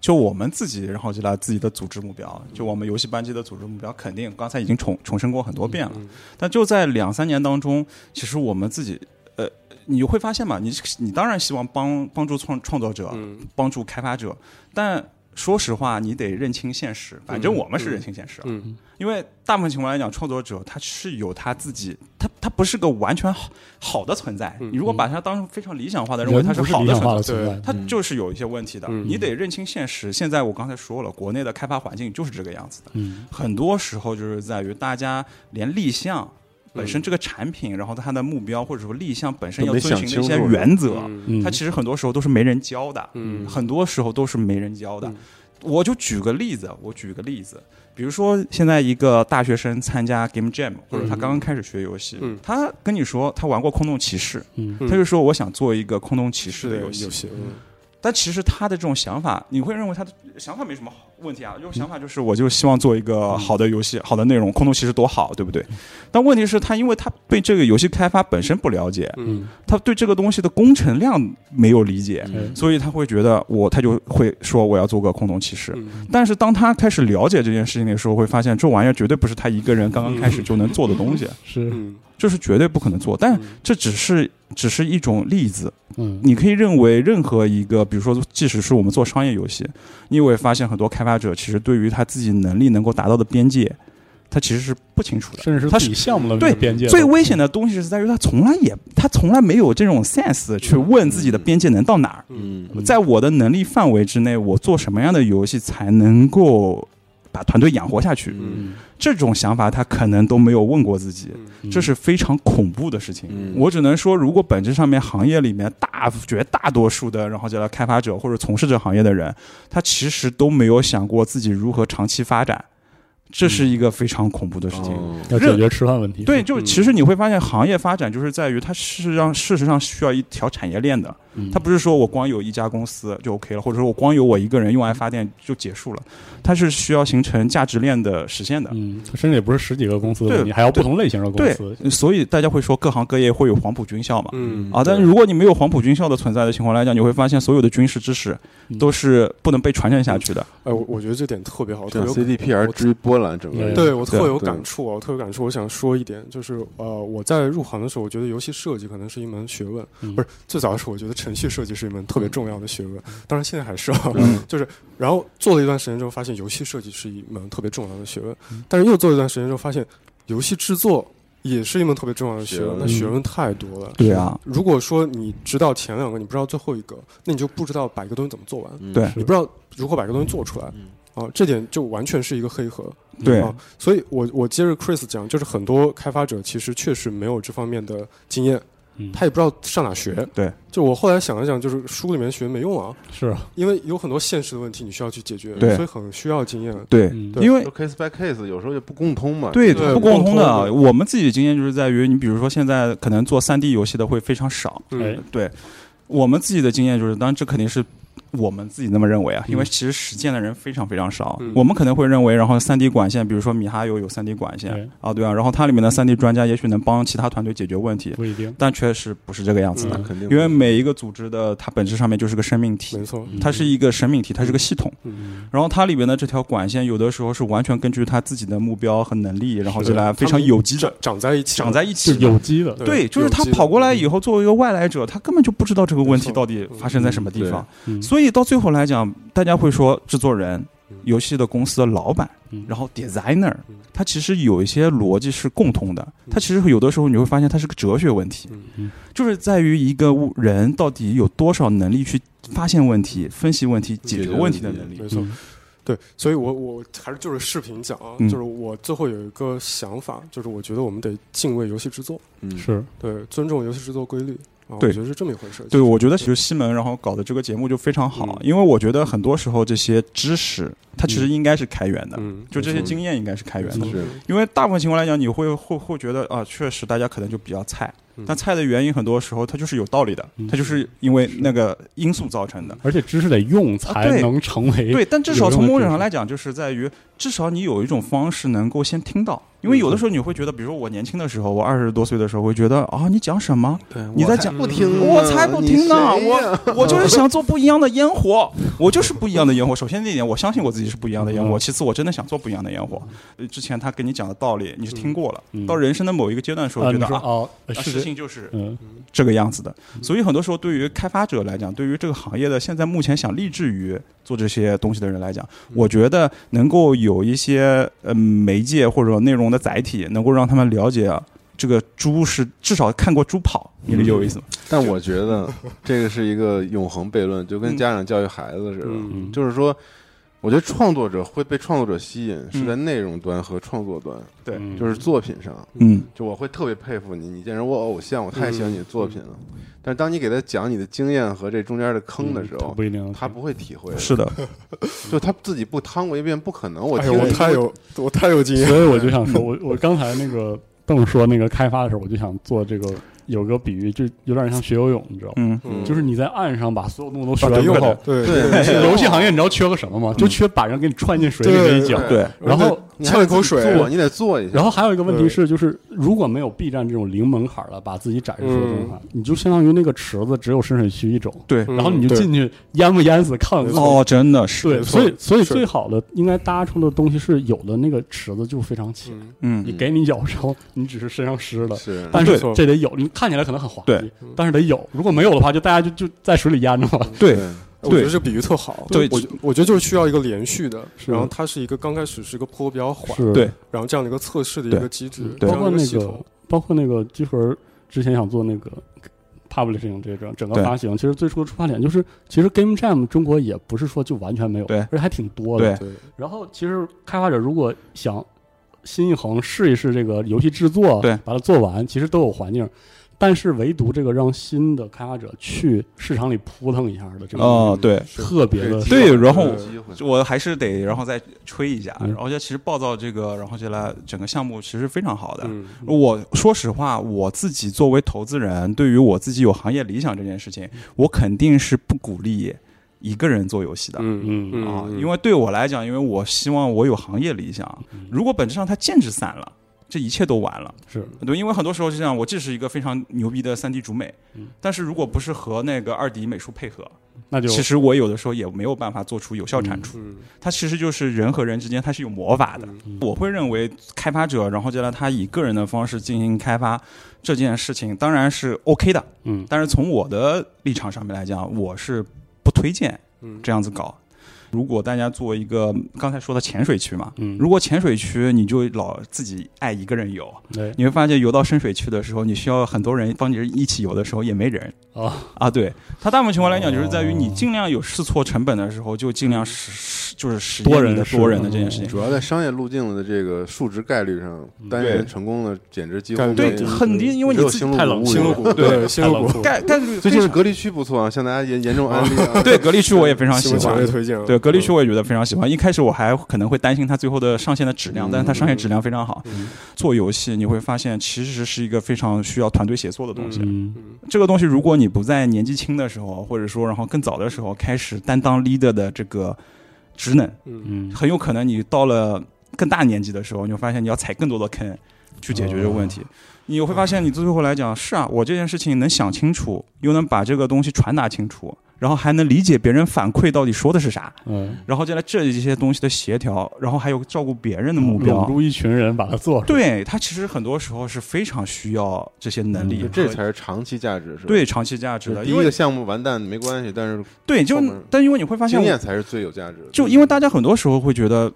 就我们自己，然后就来自己的组织目标，就我们游戏班级的组织目标，肯定刚才已经重重申过很多遍了。嗯但就在两三年当中，其实我们自己，呃，你会发现嘛，你你当然希望帮帮助创创作者，嗯。帮助开发者，但说实话，你得认清现实。反正我们是认清现实，嗯因为大部分情况来讲，创作者他是有他自己，他他不是个完全好好的存在。嗯你如果把它当成非常理想化的认为它是好的存在，的存在，它就是有一些问题的。嗯你得认清现实。现在我刚才说了，国内的开发环境就是这个样子的。嗯很多时候就是在于大家连立项本身这个产品，然后它的目标或者说立项本身要遵循的一些原则，它其实很多时候都是没人教的。嗯很多时候都是没人教的嗯。我就举个例子，我举个例子，比如说现在一个大学生参加 Game Jam，或者他刚刚开始学游戏，嗯。他跟你说他玩过《空洞骑士》，他就说我想做一个《空洞骑士》的的游戏。游戏，嗯但其实他的这种想法，你会认为他的想法没什么问题啊，就是想法就是我就希望做一个好的游戏、好的内容，《空洞骑士》多好，对不对？但问题是，他因为他对这个游戏开发本身不了解，嗯他对这个东西的工程量没有理解，嗯。所以他会觉得我他就会说我要做个空洞骑士。嗯。但是当他开始了解这件事情的时候，会发现这玩意儿绝对不是他一个人刚刚开始就能做的东西，是嗯这是绝对不可能做。但嗯这只是只是一种例子，嗯你可以认为任何一个，比如说，即使是我们做商业游戏，你也会发现很多开发者其实对于他自己能力能够达到的边界，他其实是不清楚的。甚至是他是项目的对边界最危险的东西是在于他从来也他从来没有这种 sense 去问自己的边界能到哪儿。嗯嗯在我的能力范围之内，我做什么样的游戏才能够把团队养活下去？嗯这种想法他可能都没有问过自己，嗯这是非常恐怖的事情。嗯我只能说，如果本质上面行业里面大绝大多数的，然后叫他开发者或者从事这行业的人，他其实都没有想过自己如何长期发展，这是一个非常恐怖的事情。哦要解决吃饭问题。对，就嗯其实你会发现，行业发展就是在于它事实上事实上需要一条产业链的。嗯它不是说我光有一家公司就 OK 了，或者说我光有我一个人用爱发电就结束了，它是需要形成价值链的实现的。嗯，它甚至也不是十几个公司的对问题，还要不同类型的公对司。，所以大家会说各行各业会有黄埔军校嘛？嗯啊，但是如果你没有黄埔军校的存在的情况来讲，你会发现所有的军事知识嗯都是不能被传承下去的。哎，我我觉得这点特别好，特别有 CDPR 我至于波兰整个对对我特有感触啊，我特有感触。我想说一点，就是呃，我在入行的时候，我觉得游戏设计可能是一门学问，嗯不是最早的时候，我觉得程序设计是一门特别重要的学问，当然现在还是啊。嗯。<laughs> 就是，然后做了一段时间之后，发现游戏设计是一门特别重要的学问，但是又做了一段时间之后，发现游戏制作也是一门特别重要的学问，那学问。太多了。对啊，如果说你知道前两个，你不知道最后一个，那你就不知道把一个东西怎么做完，嗯对你不知道如何把一个东西做出来。嗯。啊，这点就完全是一个黑盒。对。啊，所以我我接着 Chris 讲，就是很多开发者其实确实没有这方面的经验，嗯他也不知道上哪学。对，就我后来想了想，就是书里面学没用啊，是啊，因为有很多现实的问题你需要去解决，对所以很需要经验。对，因为 case by case，有时候也不共通嘛。对对不共通的。我们自己的经验就是在于，你比如说现在可能做三 D 游戏的会非常少，对我们自己的经验就是，当然这肯定是。我们自己那么认为啊，嗯。因为其实实践的人非常非常少。嗯。我们可能会认为，然后三 D 管线，比如说米哈游有三 D 管线。对。啊，对啊，然后它里面的三 D 专家也许能帮其他团队解决问题，不一定，但确实不是这个样子的。嗯。肯定因为每一个组织的它本质上面就是个生命体。没，错，它是一个生命体，它是个系统。嗯，然后它里面的这条管线，有的时候是完全根据它自己的目标和能力，然后是就来非常有机的长在一起，长在一起。有机的，对，就是他跑过来以后，作为一个外来者，他根本就不知道这个问题到底发生在什么地方。嗯所以到最后来讲，大家会说制作人嗯、游戏的公司的老板，嗯。然后 designer，嗯。他其实有一些逻辑是共通的。嗯。他其实有的时候你会发现，它是个哲学问题，嗯。就是在于一个人到底有多少能力去发现问题、分析问题、解决问题的能力。没。错。嗯。对，所以我我还是就是视频讲啊，嗯。就是我最后有一个想法，就是我觉得我们得敬畏游戏制作，嗯。是。对，尊重游戏制作规律啊，对我觉得是这么一回事。对，我觉得其实西门然后搞的这个节目就非常好，嗯因为我觉得很多时候这些知识它其实应该是开源的，嗯，就这些经验应该是开源的。是因为大部分情况来讲，你会会会觉得啊，确实大家可能就比较菜嗯，但菜的原因很多时候它就是有道理的嗯，它就是因为那个因素造成的。而且知识得用才能成为对，但至少从某种上来讲，就是在于至少你有一种方式能够先听到，因为有的时候你会觉得，比如说我年轻的时候，我二十多岁的时候会觉得啊，你讲什么？对你在讲不听，我才不听呢！我我就是想做不一样的烟火，我就是不一样的烟火。首先这一点，我相信我自己是不一样的烟火。嗯其次，我真的想做不一样的烟火。呃之前他跟你讲的道理，你是听过了。嗯到人生的某一个阶段的时候，啊，觉得啊，是这情就是嗯。这个样子的。所以很多时候，对于开发者来讲，对于这个行业的现在目前想立志于做这些东西的人来讲，我觉得能够有一些呃媒介或者内容的载体，能够让他们了解啊这个猪是至少看过猪跑，你理解我意思吗？但我觉得这个是一个永恒悖论，就跟家长教育孩子似的，嗯。就是说，我觉得创作者会被创作者吸引，是嗯。在内容端和创作端，对。嗯。就是作品上。嗯，就我会特别佩服你，你既然我偶像，我太喜欢你的作品了。但是当你给他讲你的经验和这中间的坑的时候，他不一定他不会体会，是的，<laughs> 就他自己不趟过一遍，不可能。我太有我太有经验，所以我就想说，我我刚才那个邓说那个开发的时候，我就想做这个有个比喻，就有点像学游泳，你知道吗？嗯嗯就是你在岸上把所有动作都学把它用好完之后，，对游戏行业你知道缺个什么吗？就缺把人给你踹进水里那一脚。对，然后你还呛一口水做，你得做一下。然后还有一个问题是，就是如果没有 B 站这种零门槛的，把自己展示出来的话，你就相当于那个池子只有深水区一种，对，嗯然后你就进去淹不淹死看自己。哦，真的是，对，所以所以最好的应该搭出的东西是有的那个池子就非常浅，嗯嗯你给你咬之后，你只是身上湿了，是，但是这得有，你看起来可能很滑对稽，但是得有。如果没有的话，就大家就就在水里淹着嘛。对，我觉得这比喻特好。对。我我觉得就是需要一个连续的，是。然后它是一个刚开始是一个坡比较缓，对。然后这样的一个测试的一个机制，对。包括那个包括那个集合之前想做那个 publishing 这种整个发行，其实最初的出发点就是，其实 Game Jam 中国也不是说就完全没有，对而且还挺多的。对。对，然后其实开发者如果想心一横试一试这个游戏制作，对。把它做完，其实都有环境。但是唯独这个让新的开发者去市场里扑腾一下的这个，哦，对，特别的对然后我还是得然后再吹一下，嗯然后就其实暴躁这个，然后就来整个项目其实非常好的。嗯我说实话，我自己作为投资人，对于我自己有行业理想这件事情，我肯定是不鼓励一个人做游戏的。嗯嗯啊，嗯因为对我来讲，因为我希望我有行业理想。如果本质上它建制散了，这一切都完了。是对，因为很多时候是这样，我既是一个非常牛逼的三 D 主美嗯，但是如果不是和那个二 D 美术配合，那就其实我有的时候也没有办法做出有效产出。嗯它其实就是人和人之间它是有魔法的。嗯我会认为开发者，然后接下来他以个人的方式进行开发这件事情，当然是 OK 的。嗯但是从我的立场上面来讲，我是不推荐嗯这样子搞。如果大家做一个刚才说的浅水区嘛，嗯，如果浅水区你就老自己爱一个人游，对。你会发现游到深水区的时候，你需要很多人帮你一起游的时候也没人。啊啊。对，它大部分情况来讲就是在于你哦尽量有试错成本的时候，就尽量实实就是实多人的多人的这件事情。主要在商业路径的这个数值概率上，单对。人成功的简直几乎对，嗯很低，因为你太冷清了新路谷对新路谷。太冷。酷了概概率最近的隔离区不错啊，向大家严严重安利啊。对隔离区我也非常喜新闻强欢烈。推荐啊。对隔离区我也觉得非常喜欢。一开始我还可能会担心它最后的上线的质量，嗯但是它上线质量非常好。嗯做游戏你会发现，其实是一个非常需要团队协作的东西。嗯嗯这个东西，如果你不在年纪轻的时候，或者说然后更早的时候开始担当 leader 的这个职能，嗯嗯，很有可能你到了更大年纪的时候，你会发现你要踩更多的坑去解决这个问题。你会发现，你最后来讲，是啊，我这件事情能想清楚，又能把这个东西传达清楚，然后还能理解别人反馈到底说的是啥，嗯，然后接下来这一些东西的协调，然后还有照顾别人的目标笼，住一群人把它做出来，对他其实很多时候是非常需要这些能力就和，这才是长期价值，是吧？对长期价值的。第因为一个项目完蛋没关系，但是对，就但因为你会发现，经验才是最有价值的。就因为大家很多时候会觉得，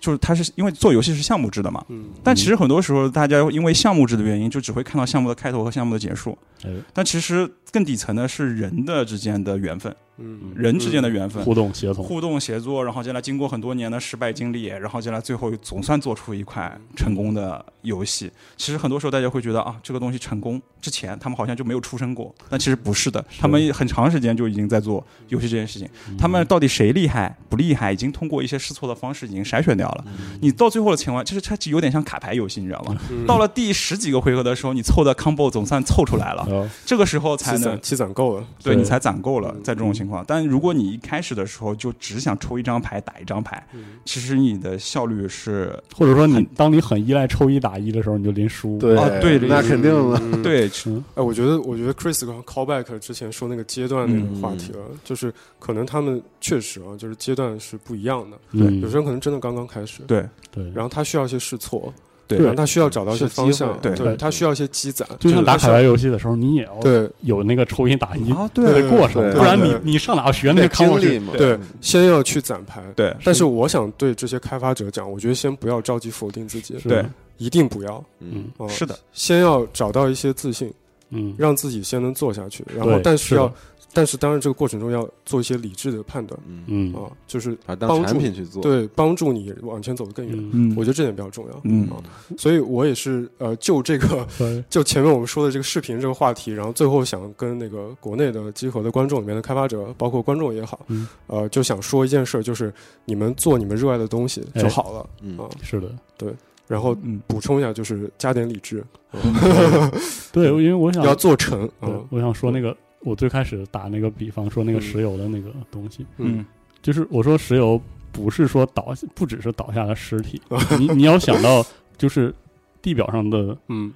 就是它是因为做游戏是项目制的嘛，嗯。但其实很多时候大家因为项目制的原因，就只会看到项目的开头和项目的结束，哎。但其实更底层的是人的之间的缘分，嗯人之间的缘分。互动协同，互动协作，然后进来经过很多年的失败经历，然后进来最后总算做出一款成功的游戏。其实很多时候大家会觉得啊，这个东西成功之前他们好像就没有出生过，但其实不是的，他们很长时间就已经在做游戏这件事情。他们到底谁厉害不厉害，已经通过一些试错的方式已经筛选掉了。你到最后的情况，就是它其实有点像卡牌游戏，你知道吗？嗯到了第十几个回合的时候，你凑的 combo 总算凑出来了，呃这个时候才能积攒够了，对对你才攒够了，在这种情况。但如果你一开始的时候就只想抽一张牌打一张牌，其实你的效率是或者说你当你很依赖抽一打一的时候，你就连输，对啊对那肯定了。嗯。对，嗯哎，我觉得，我觉得 Chris 刚 callback 之前说那个阶段那个话题了，就是可能他们确实啊，就是阶段是不一样的。对有些人可能真的刚刚开始，对对，然后他需要一些试错，对他需要找到一些方向，会对对他需要一些积攒，就像打卡牌游戏的时候，你也要对。有那个抽一打一啊，的对过程，对不然你你上哪学那个经？历嘛，对，先要去攒牌。对。但是我想对这些开发者讲，我觉得先不要着急否定自己，对，一定不要，嗯，哦是的，先要找到一些自信，嗯，让自己先能做下去，然后但是要，但是当然这个过程中要做一些理智的判断嗯，嗯。啊，就是把当帮助产品去做，对帮助你往前走得更远。嗯。嗯。我觉得这点比较重要。嗯。啊，所以我也是呃，就这个 <laughs> 就前面我们说的这个视频这个话题，然后最后想跟那个国内的集合的观众里面的开发者，包括观众也好，嗯。呃，就想说一件事儿，就是你们做你们热爱的东西就好了、嗯。啊。是的，然后嗯。补充一下，就是加点理智，对，<laughs> 因为我想要做成啊对。我想说那个，我最开始打那个比方说那个石油的那个东西，嗯。就是我说石油不是说倒，不只是倒下的尸体，<laughs> 你你要想到就是地表上的嗯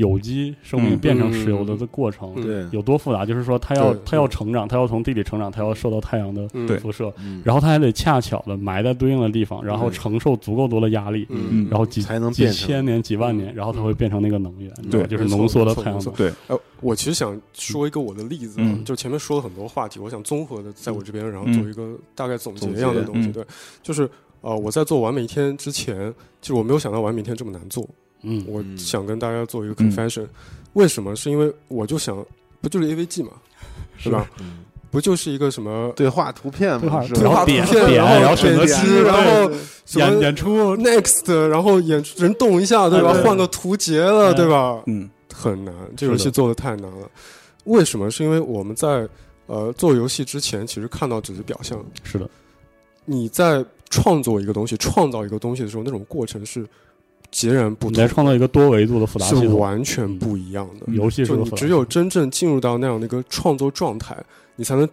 有机生命嗯。变成石油的的过程有多复杂，就是说它要它要成长，它要从地里成长，它要受到太阳的辐射，嗯。然后它还得恰巧的埋在对应的地方，然后承受足够多的压力，嗯。然后几才能几变千年、几万年，然后它会变成那个能源，对。就是浓缩的太阳能。对，呃，我其实想说一个我的例子就前面说了很多话题，我想综合的在我这边，然后嗯做一个大概总结总一样的东西。嗯。对，就是呃，我在做完美一天之前，其实我没有想到完美一天这么难做。嗯，我嗯想跟大家做一个嗯 confession，、为什么？是因为我就想，不就是 AVG 嘛，是吧？嗯不就是一个什么对话图片嘛，是对吧？然后点画图片点，然后然后选择点击机，然后演演出，next，然后演人动一下，对吧？换个图节了，哎对吧？嗯很难，这游戏做的太难了。为什么？是因为我们在呃做游戏之前，其实看到只是表象。是的，你在创作一个东西、创造一个东西的时候，那种过程是截然不同。你在，创造一个多维度的复杂是系统，完全不一样的。嗯游戏是就你只有真正进入到那样的一个创作状态，你才能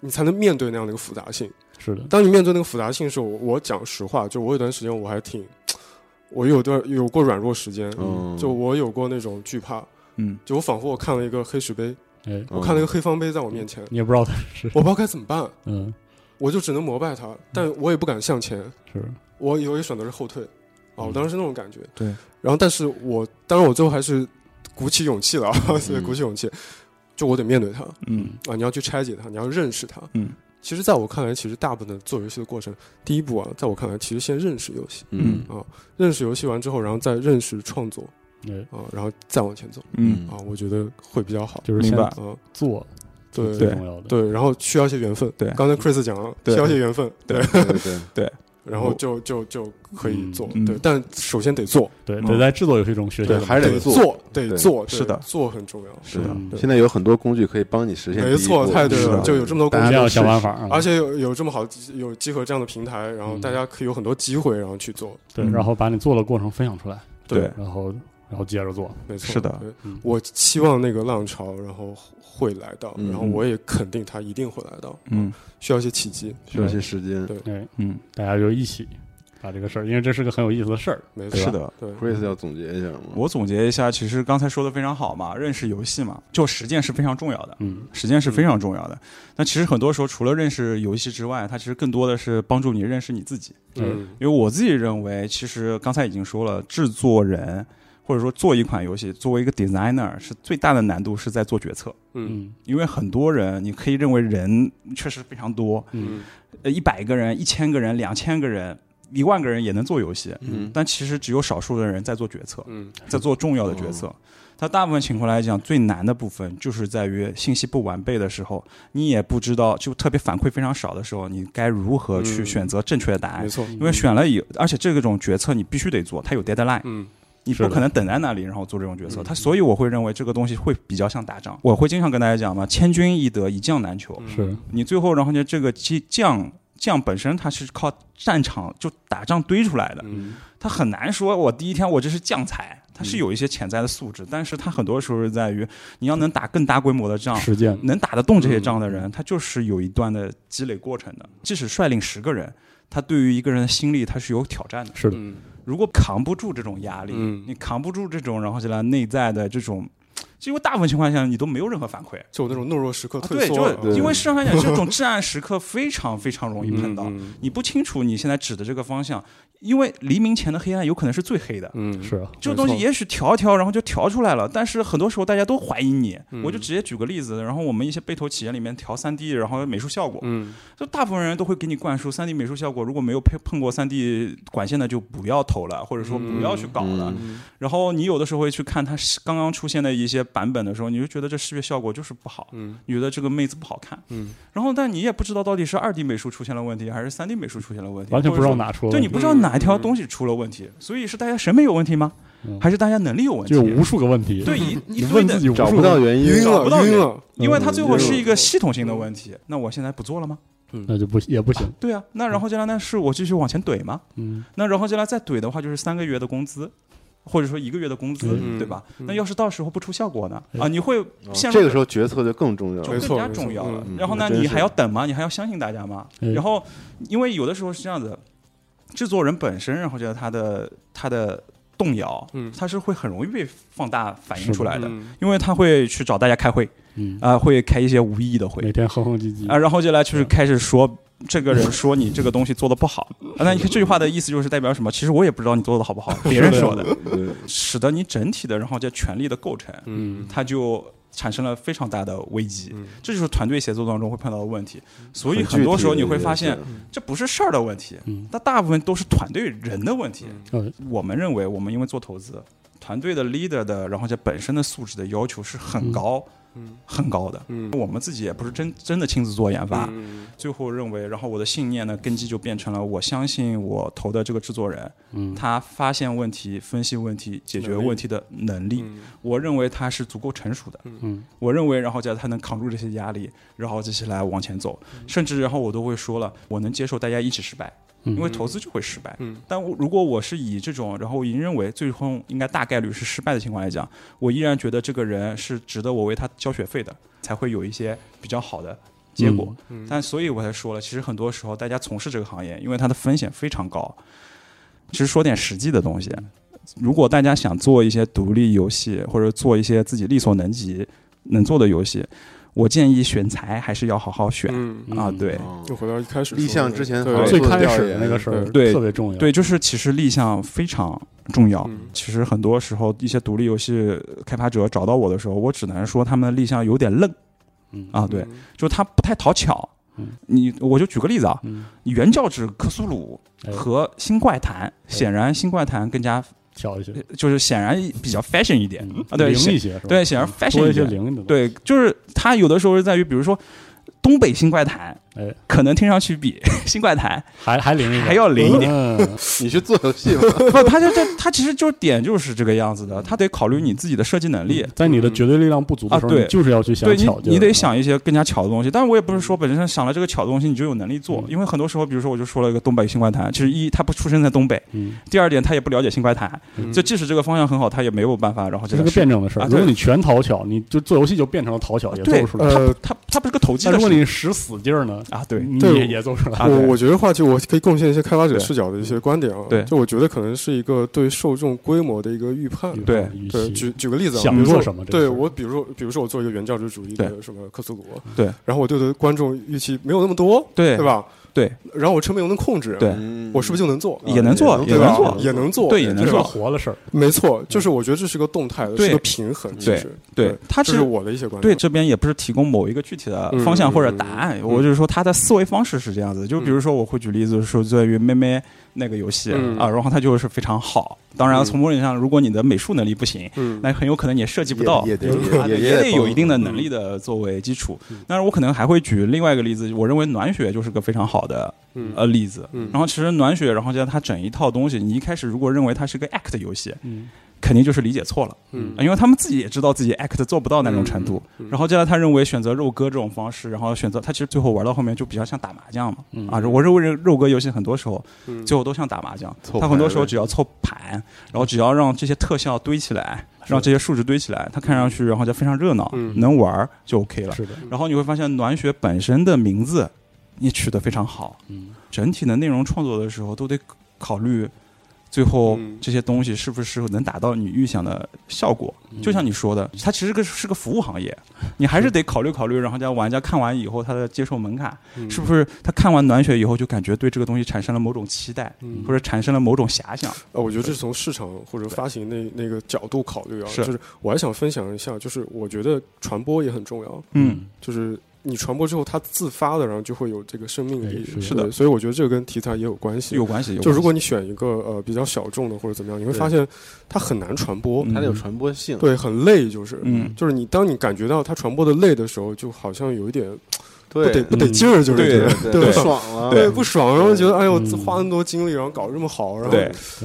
你才能面对那样的一个复杂性。是的，当你面对那个复杂性的时候，我我讲实话，就我有段时间我还挺，<tsk> 我有段有过软弱时间，嗯。就我有过那种惧怕，嗯。就我仿佛我看了一个黑石碑，哎，我看了一个黑方碑在我面前，你也不知道它是，我不知道该怎么办，嗯，我就只能膜拜它，但我也不敢向前，是，我有也选择是后退，啊，我当时是那种感觉。对，然后但是我当然我最后还是鼓起勇气了，<laughs> 啊，所以嗯鼓起勇气，就我得面对它嗯啊，你要去拆解它，你要认识它，嗯其实在我看来，其实大部分的做游戏的过程，第一步啊，在我看来，其实先认识游戏嗯啊，认识游戏完之后，然后再认识创作对，啊，然后再往前走嗯啊，我觉得会比较好。就是先明白啊，做最重要的。对，然后需要一些缘分。对刚才 Chris 讲了，需要一些缘分。对，对对 <laughs> 然后就就就可以做。嗯对，但首先得做，对，嗯得在制作游戏中学习对还是得做做，得对做，是的做很重要。是的嗯。现在有很多工具可以帮你实现没错，太对了，就有这么多工具想办法啊。而且有有这么好有集合这样的平台，然后嗯大家可以有很多机会，然后去做。对，嗯然后把你做的过程分享出来，对然后然后接着做。没错，是的嗯我期望那个浪潮，然后会来到，嗯然后我也肯定它一定会来到。嗯需要一些契机，需要一些时间。对对，嗯，大家就一起把这个事儿，因为这是个很有意思的事儿。没错，是的。对，Chris 要总结一下吗？我总结一下，其实刚才说的非常好嘛，认识游戏嘛，就实践是非常重要的。嗯实践是非常重要的。那其实很多时候，除了认识游戏之外，它其实更多的是帮助你认识你自己。嗯因为我自己认为，其实刚才已经说了，制作人或者说做一款游戏，作为一个 designer，是最大的难度是在做决策。嗯。嗯因为很多人，你可以认为人确实非常多，嗯。呃，一百个人、一千个人、两千个人、一万个人也能做游戏，嗯。但其实只有少数的人在做决策，嗯。在做重要的决策。它大部分情况来讲，最难的部分就是在于信息不完备的时候，你也不知道，就特别反馈非常少的时候，你该如何去嗯。选择正确的答案。没。错，因为选了以，而且这种决策你必须得做，它有 deadline，嗯你不可能等在那里然后做这种决策。他所以我会认为这个东西会比较像打仗。我会经常跟大家讲嘛，千军易得，一将难求。嗯是你最后然后呢，这个将将将本身他是靠战场就打仗堆出来的，嗯他很难说我第一天我这是将才，他是有一些潜在的素质，但是他很多时候是在于你要能打更大规模的仗。实践。能打得动这些仗的人，他就是有一段的积累过程的。即使率领十个人，他对于一个人的心力，他是有挑战的。是的，嗯如果扛不住这种压力，嗯你扛不住这种，然后就来内在的这种，因为大部分情况下你都没有任何反馈。就有那种懦弱时刻退缩因为市场上讲，这种至暗时刻非常非常容易碰到。嗯你不清楚你现在指的这个方向，因为黎明前的黑暗有可能是最黑的。嗯。是啊，这个东西也许调一调，然后就调出来了，但是很多时候大家都怀疑你。嗯。我就直接举个例子，然后我们一些被投企业里面调三 D，然后美术效果，嗯。就大部分人都会给你灌输三 D 美术效果，如果没有碰碰过三 D 管线的就不要投了，或者说不要去搞了。嗯。然后你有的时候会去看它刚刚出现的一些版本的时候，你就觉得这视觉效果就是不好，嗯。你觉得这个妹子不好看，嗯。然后但你也不知道到底是二 D 美术出现了问题，还是三 D 美术出现了问题，完全不知道哪出了问题，对你不知道哪一条东西出了问题，所以是大家审美有问题吗？嗯还是大家能力有问题？就有无数个问题。对一一堆的你问自己找不到原因，找不到原因，因为它最后嗯是一个系统性的问题。那我现在不做了吗？那就不也不行。对啊，那然后接下来呢？是我继续往前怼吗？嗯，那然后接下来再怼的话，就是三个月的工资，或者说一个月的工资，嗯对吧？嗯那要是到时候不出效果呢？嗯啊，你会哦陷入这个时候决策就更重要了。就更加重要了嗯。然后呢，你还要等吗？你还要相信大家吗？嗯然后，因为有的时候是这样子，制作人本身，然后觉得他的他的动摇，嗯。他是会很容易被放大反映出来的，嗯。因为他会去找大家开会嗯，啊、会开一些无意义的会。每天哼哼唧唧。啊，然后接下来就是开始说。这个人说你这个东西做的不好，啊那你看这句话的意思就是代表什么？其实我也不知道你做的好不好，别人说的，<laughs> 使得你整体的，然后这权力的构成，嗯。它就产生了非常大的危机。嗯。这就是团队协作当中会碰到的问题。所以很很多时候你会发现，这不是事儿的问题，嗯。它大部分都是团队人的问题。呃我们认为，我们因为做投资，团队的 leader 的，然后这本身的素质的要求是很高、嗯很高的。嗯。我们自己也不是真真的亲自做研发，嗯。最后认为，然后我的信念呢，根基就变成了我相信我投的这个制作人，嗯。他发现问题、分析问题、解决问题的能力，嗯。我认为他是足够成熟的。嗯。我认为，然后这他能扛住这些压力，然后接下来往前走，甚至然后我都会说了，我能接受大家一起失败，嗯因为投资就会失败。嗯但我如果我是以这种，然后我已经认为最后应该大概率是失败的情况来讲，我依然觉得这个人是值得我为他交学费的，才会有一些比较好的结果。嗯但所以我才说了，其实很多时候大家从事这个行业，因为它的风险非常高。其实说点实际的东西，如果大家想做一些独立游戏，或者做一些自己力所能及能做的游戏，我建议选材还是要好好选、嗯啊。嗯对，哦就回到一开始立项之前最开始那个事儿对特别重要。对，就是其实立项非常重要。嗯其实很多时候，一些独立游戏开发者找到我的时候，我只能说他们的立项有点愣嗯啊，对，嗯就他不太讨巧。你我就举个例子啊，嗯，原教旨克苏鲁哎和新怪谈，显然新怪谈更加小一些，就是显然比较 fashion 一点。嗯啊，对，灵一些是吧？对显然嗯 fashion 一些对，就是它有的时候是在于，比如说东北新怪谈，哎，可能听上去比 <laughs> 新怪谈还还灵一点，还要灵一点。嗯，你去做游戏吗？<laughs> 不，他就这，他其实就是点就是这个样子的，他得考虑你自己的设计能力。在你的绝对力量不足的时候，啊对。你就是要去想对你巧，劲你得想一些更加巧的东西。但是我也不是说本身想了这个巧的东西你就有能力做，嗯。因为很多时候，比如说我就说了一个东北新怪谈，其实一他不出生在东北，嗯，第二点他也不了解新怪谈，嗯。就即使这个方向很好，他也没有办法，然后这是个这个辩证的事儿。啊对。如果你全讨巧，你就做游戏就变成了讨巧，也做不出来。呃，他他不是个投机但如果的事你使死劲儿呢，啊，对也也出来。我我觉得话就我可以贡献一些开发者视角的一些观点啊。对就我觉得可能是一个对受众规模的一个预判。对对，举举个例子啊，想比如说做什么对我，比如说，比如说我做一个原教旨主义的什么克苏鲁，对，然后我对的观众预期没有那么多，对对吧？对然后我成本又能控制，对嗯我是不是就能做？也能做，也能做，也能做，对也能做活的事儿。没错，就是我觉得这是个动态的，对是个平衡。其对实对它其实这是我的一些观点对。这边也不是提供某一个具体的方向或者答案，我就是说他的思维方式是这样子。就比如说，我会举例子说，在于妹妹那个游戏、嗯。啊，然后它就是非常好。当然，嗯。从某种意义上，如果你的美术能力不行，嗯，那很有可能你也设计不到，也也得也也得有一定的能力的作为基础。但是，我可能还会举另外一个例子，我认为暖雪就是个非常好的嗯。呃例子。嗯。然后其实暖雪，然后加它整一套东西，你一开始如果认为它是个 act 游戏，嗯，肯定就是理解错了。嗯。因为他们自己也知道自己 act 做不到那种程度，嗯嗯。然后接下来他认为选择肉鸽这种方式，然后选择他其实最后玩到后面就比较像打麻将嘛，嗯。啊，我认为肉鸽游戏很多时候嗯最后都像打麻将，凑他很多时候只要凑盘，然后只要让这些特效堆起来，让这些数值堆起来，它看上去然后就非常热闹，嗯。能玩儿就 OK 了。是的，然后你会发现暖雪本身的名字也取得非常好，嗯，整体的内容创作的时候都得考虑，最后嗯。这些东西是不是能达到你预想的效果。就像你说的，它其实个是个服务行业，你还是得考虑考虑，然后让玩家看完以后他的接受门槛嗯。是不是他看完暖雪以后就感觉对这个东西产生了某种期待，嗯。或者产生了某种遐想。呃，我觉得这是从市场或者发行那那个角度考虑啊，是。就是我还想分享一下，就是我觉得传播也很重要，嗯，就是你传播之后，它自发的，然后就会有这个生命力哎，是的。所以我觉得这个跟题材也有关系。有关系。有就如果你选一个呃比较小众的或者怎么样，你会发现它很难传播，嗯。它得有传播性。对，很累，就是，嗯。就是你当你感觉到它传播的累的时候，就好像有一点不得不得劲儿，就是对觉得对不爽了。对，不爽，然后觉得哎呦，嗯。花那么多精力，然后搞这么好，然后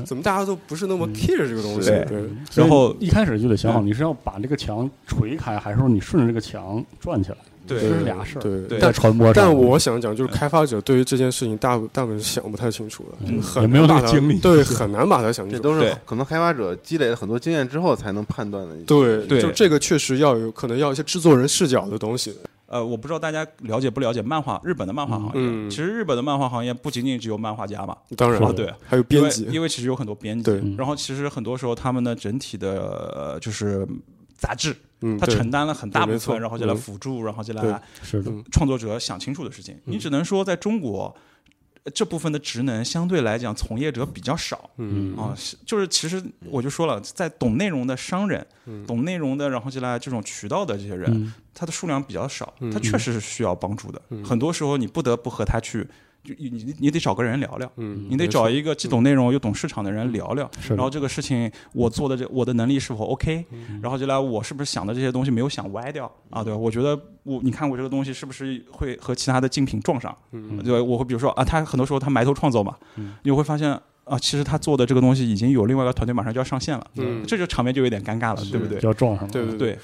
怎么大家都不是那么嗯。care 这个东西？对。然后一开始就得想好，嗯。你是要把这个墙锤开，还是说你顺着这个墙转起来？对这是俩事儿。对对在传播上，但我想讲，就是开发者对于这件事情大大部分是想不太清楚的，嗯很也没有那精力对，很难把它想清楚。这都是可能开发者积累了很多经验之后才能判断的一些。对，对就这个确实要有可能要一些制作人视角的东西。呃，我不知道大家了解不了解漫画日本的漫画行业。嗯其实日本的漫画行业不仅仅只有漫画家嘛，当然了，对，还有编辑，因为其实有很多编辑，对嗯然后其实很多时候他们的整体的呃就是杂志，嗯，对它承担了很大部分，然后就来嗯。辅助，然后就来是创作者想清楚的事情。你只能说在中国。呃这部分的职能相对来讲，从业者比较少。嗯。啊，是就是其实我就说了，在懂内容的商人、嗯。懂内容的，然后就来这种渠道的这些人，嗯。他的数量比较少，嗯他确实是需要帮助的。嗯。很多时候你不得不和他去，就你你你得找个人聊聊，嗯，你得找一个既懂内容又懂市场的人聊聊。然后这个事情我做的这我的能力是否 OK？、然后就来我是不是想的这些东西没有想歪掉啊？对吧，我觉得我你看我这个东西是不是会和其他的竞品撞上？嗯对吧，我会比如说啊，他很多时候他埋头创作嘛，嗯你会发现啊，其实他做的这个东西已经有另外一个团队马上就要上线了，嗯这就场面就有点尴尬了，对不对？就要撞上了。对对对，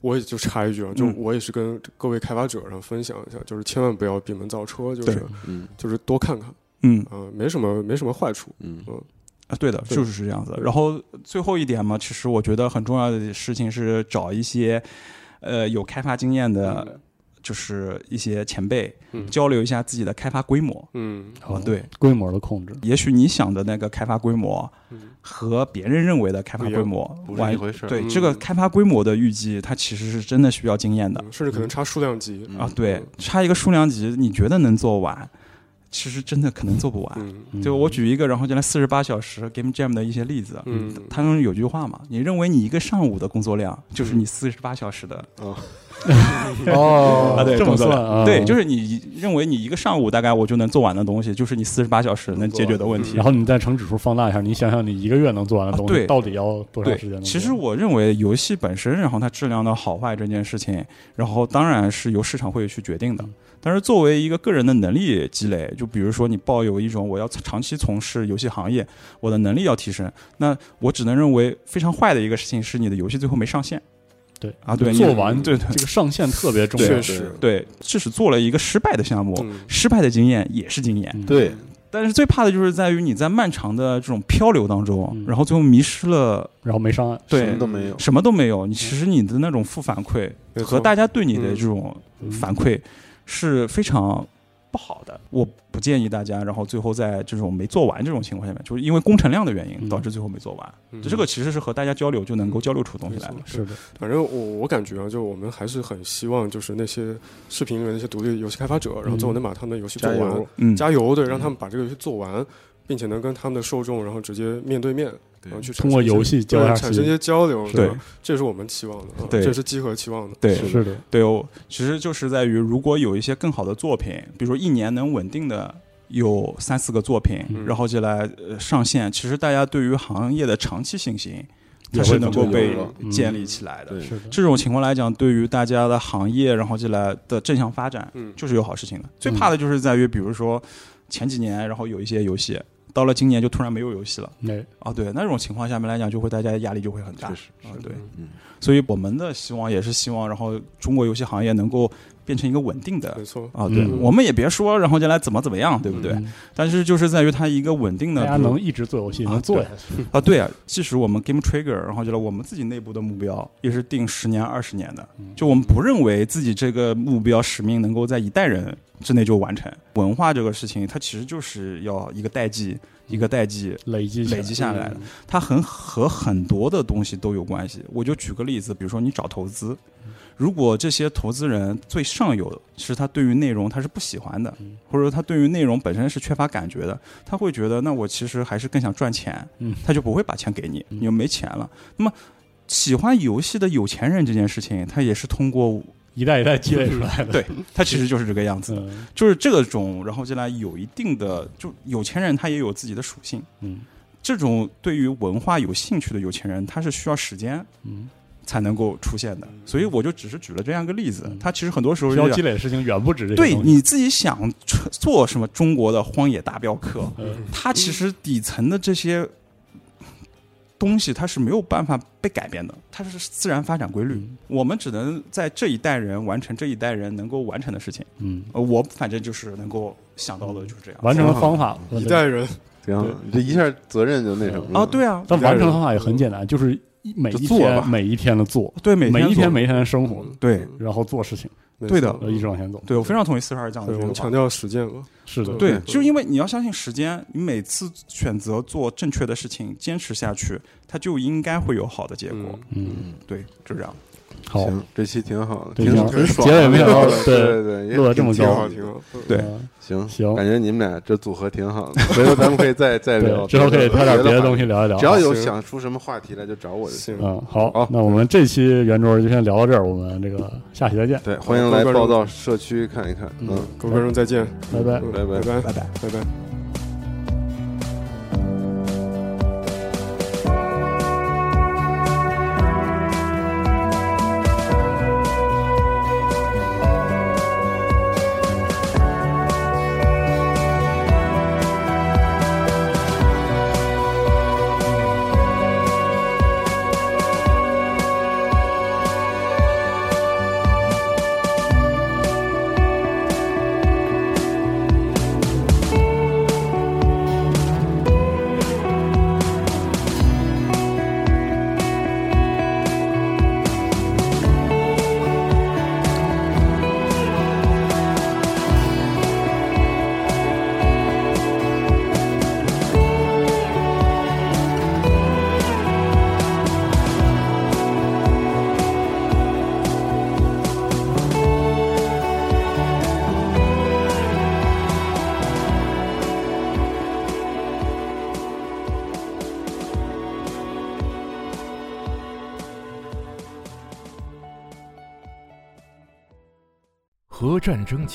我也就插一句啊，就嗯我也是跟各位开发者上分享一下，就是千万不要闭门造车，就是嗯就是多看看嗯啊，没什么没什么坏处。嗯啊，对的，对就是是这样子。然后最后一点嘛，其实我觉得很重要的事情是找一些呃有开发经验的，就是一些前辈嗯。交流一下自己的开发规模。嗯啊，对，规模的控制，也许你想的那个开发规模嗯。和别人认为的开发规模不是完一回事儿。嗯。对这个开发规模的预计，它其实是真的需要经验的。嗯甚至可能差数量级。嗯。啊。对，差一个数量级，你觉得能做完，其实真的可能做不完。嗯。嗯就我举一个，然后就来四十八小时 Game Jam 的一些例子，嗯。他们有句话嘛，你认为你一个上午的工作量就是你四十八小时的 <laughs> 哦哦啊，对，这么算啊？对，就是你认为你一个上午大概我就能做完的东西，就是你四十八小时能解决的问题。然后你再乘指数放大一下，你想想你一个月能做完的东西，到底要多长时间其实我认为游戏本身，然后它质量的好坏这件事情，然后当然是由市场会去决定的。但是作为一个个人的能力积累，就比如说你抱有一种我要长期从事游戏行业，我的能力要提升，那我只能认为非常坏的一个事情是你的游戏最后没上线。对啊，对，你做完对对。这个上限特别重要。确实，对，即使做了一个失败的项目，嗯。失败的经验也是经验。嗯。对，但是最怕的就是在于你在漫长的这种漂流当中，嗯。然后最后迷失了，然后没上岸，对。什么都没有。什么都没有。你其实你的那种负反馈和大家对你的嗯。这种嗯反馈是非常不好的。我不建议大家，然后最后在这种没做完这种情况下面，就是因为工程量的原因嗯导致最后没做完。嗯这个其实是和大家交流就能够交流出东西来的。是的，反正我我感觉啊，就我们还是很希望，就是那些视频里面那些独立游戏开发者，然后最后能把他们的游戏做完，嗯，加油，对，让他们把这个游戏做完，并且能跟他们的受众，然后直接面对面，然后去通过游戏交产生一些交流，对这是我们期望的，啊对这是集合期望的，对是的，对哦，其实就是在于，如果有一些更好的作品，比如说一年能稳定的有三四个作品，嗯然后就来、呃、上线，其实大家对于行业的长期信心，它是能够被建立起来的。是，这种情况来讲，对于大家的行业，然后进来的正向发展，嗯，就是有好事情的。最怕的就是在于，比如说前几年，然后有一些游戏，到了今年就突然没有游戏了对啊，对，那种情况下面来讲，就会大家压力就会很大确实啊，对。嗯所以我们的希望也是希望，然后中国游戏行业能够变成一个稳定的没错，啊，对，嗯我们也别说，然后将来怎么怎么样，对不对？嗯但是就是在于它一个稳定的，大家能一直做游戏，啊能做下去，啊，对啊，即使我们 Game Trigger，然后觉得我们自己内部的目标也是定十年、二十年的，嗯就我们不认为自己这个目标使命能够在一代人之内就完成。文化这个事情，它其实就是要一个代际一个代际累积累积下来的嗯，它很和很多的东西都有关系。我就举个例子，比如说你找投资，如果这些投资人最上游是他对于内容他是不喜欢的嗯，或者说他对于内容本身是缺乏感觉的，他会觉得那我其实还是更想赚钱嗯，他就不会把钱给你，嗯。你就没钱了。那么喜欢游戏的有钱人这件事情，他也是通过一代一代积累出来的，对他其实就是这个样子就是这种，然后进来有一定的，就有钱人他也有自己的属性。嗯。这种对于文化有兴趣的有钱人，他是需要时间。嗯，才能够出现的。所以我就只是举了这样一个例子嗯，他其实很多时候要积累的事情远不止这些对你自己想做什么中国的荒野大镖客，嗯。它其实底层的这些东西它是没有办法被改变的，它是自然发展规律。嗯。我们只能在这一代人完成这一代人能够完成的事情。嗯，呃，我反正就是能够想到的就是这样。完成的方法一代人，行，你这一下责任就那什么了。啊，对啊，但完成的方法也很简单，就是一每一天每一天的做，对每每一天每一天的生活，对然后做事情，对的一直往前走。对，我非常同意四十二讲的我们强。调实践嘛，是的，对，对就因为你要相信时间，你每次选择做正确的事情，坚持下去，它就应该会有好的结果。嗯嗯，对，就这样。好，行，这期挺好的，挺挺爽的。结尾没想到 <laughs> 对对对录得这么高挺好，挺好，嗯对嗯行行感觉你们俩这组合挺好的，回头咱们可以再 <laughs> 再聊，之后可以挑点别的东西，聊一聊。只要有想出什么话题来就找我就行。行，嗯，好好，那我们这期圆桌就先聊到这儿，我们这个下期再见，对，欢迎来报道社区看一看，嗯，各位观众再见，拜拜。嗯拜拜拜拜拜拜。拜拜。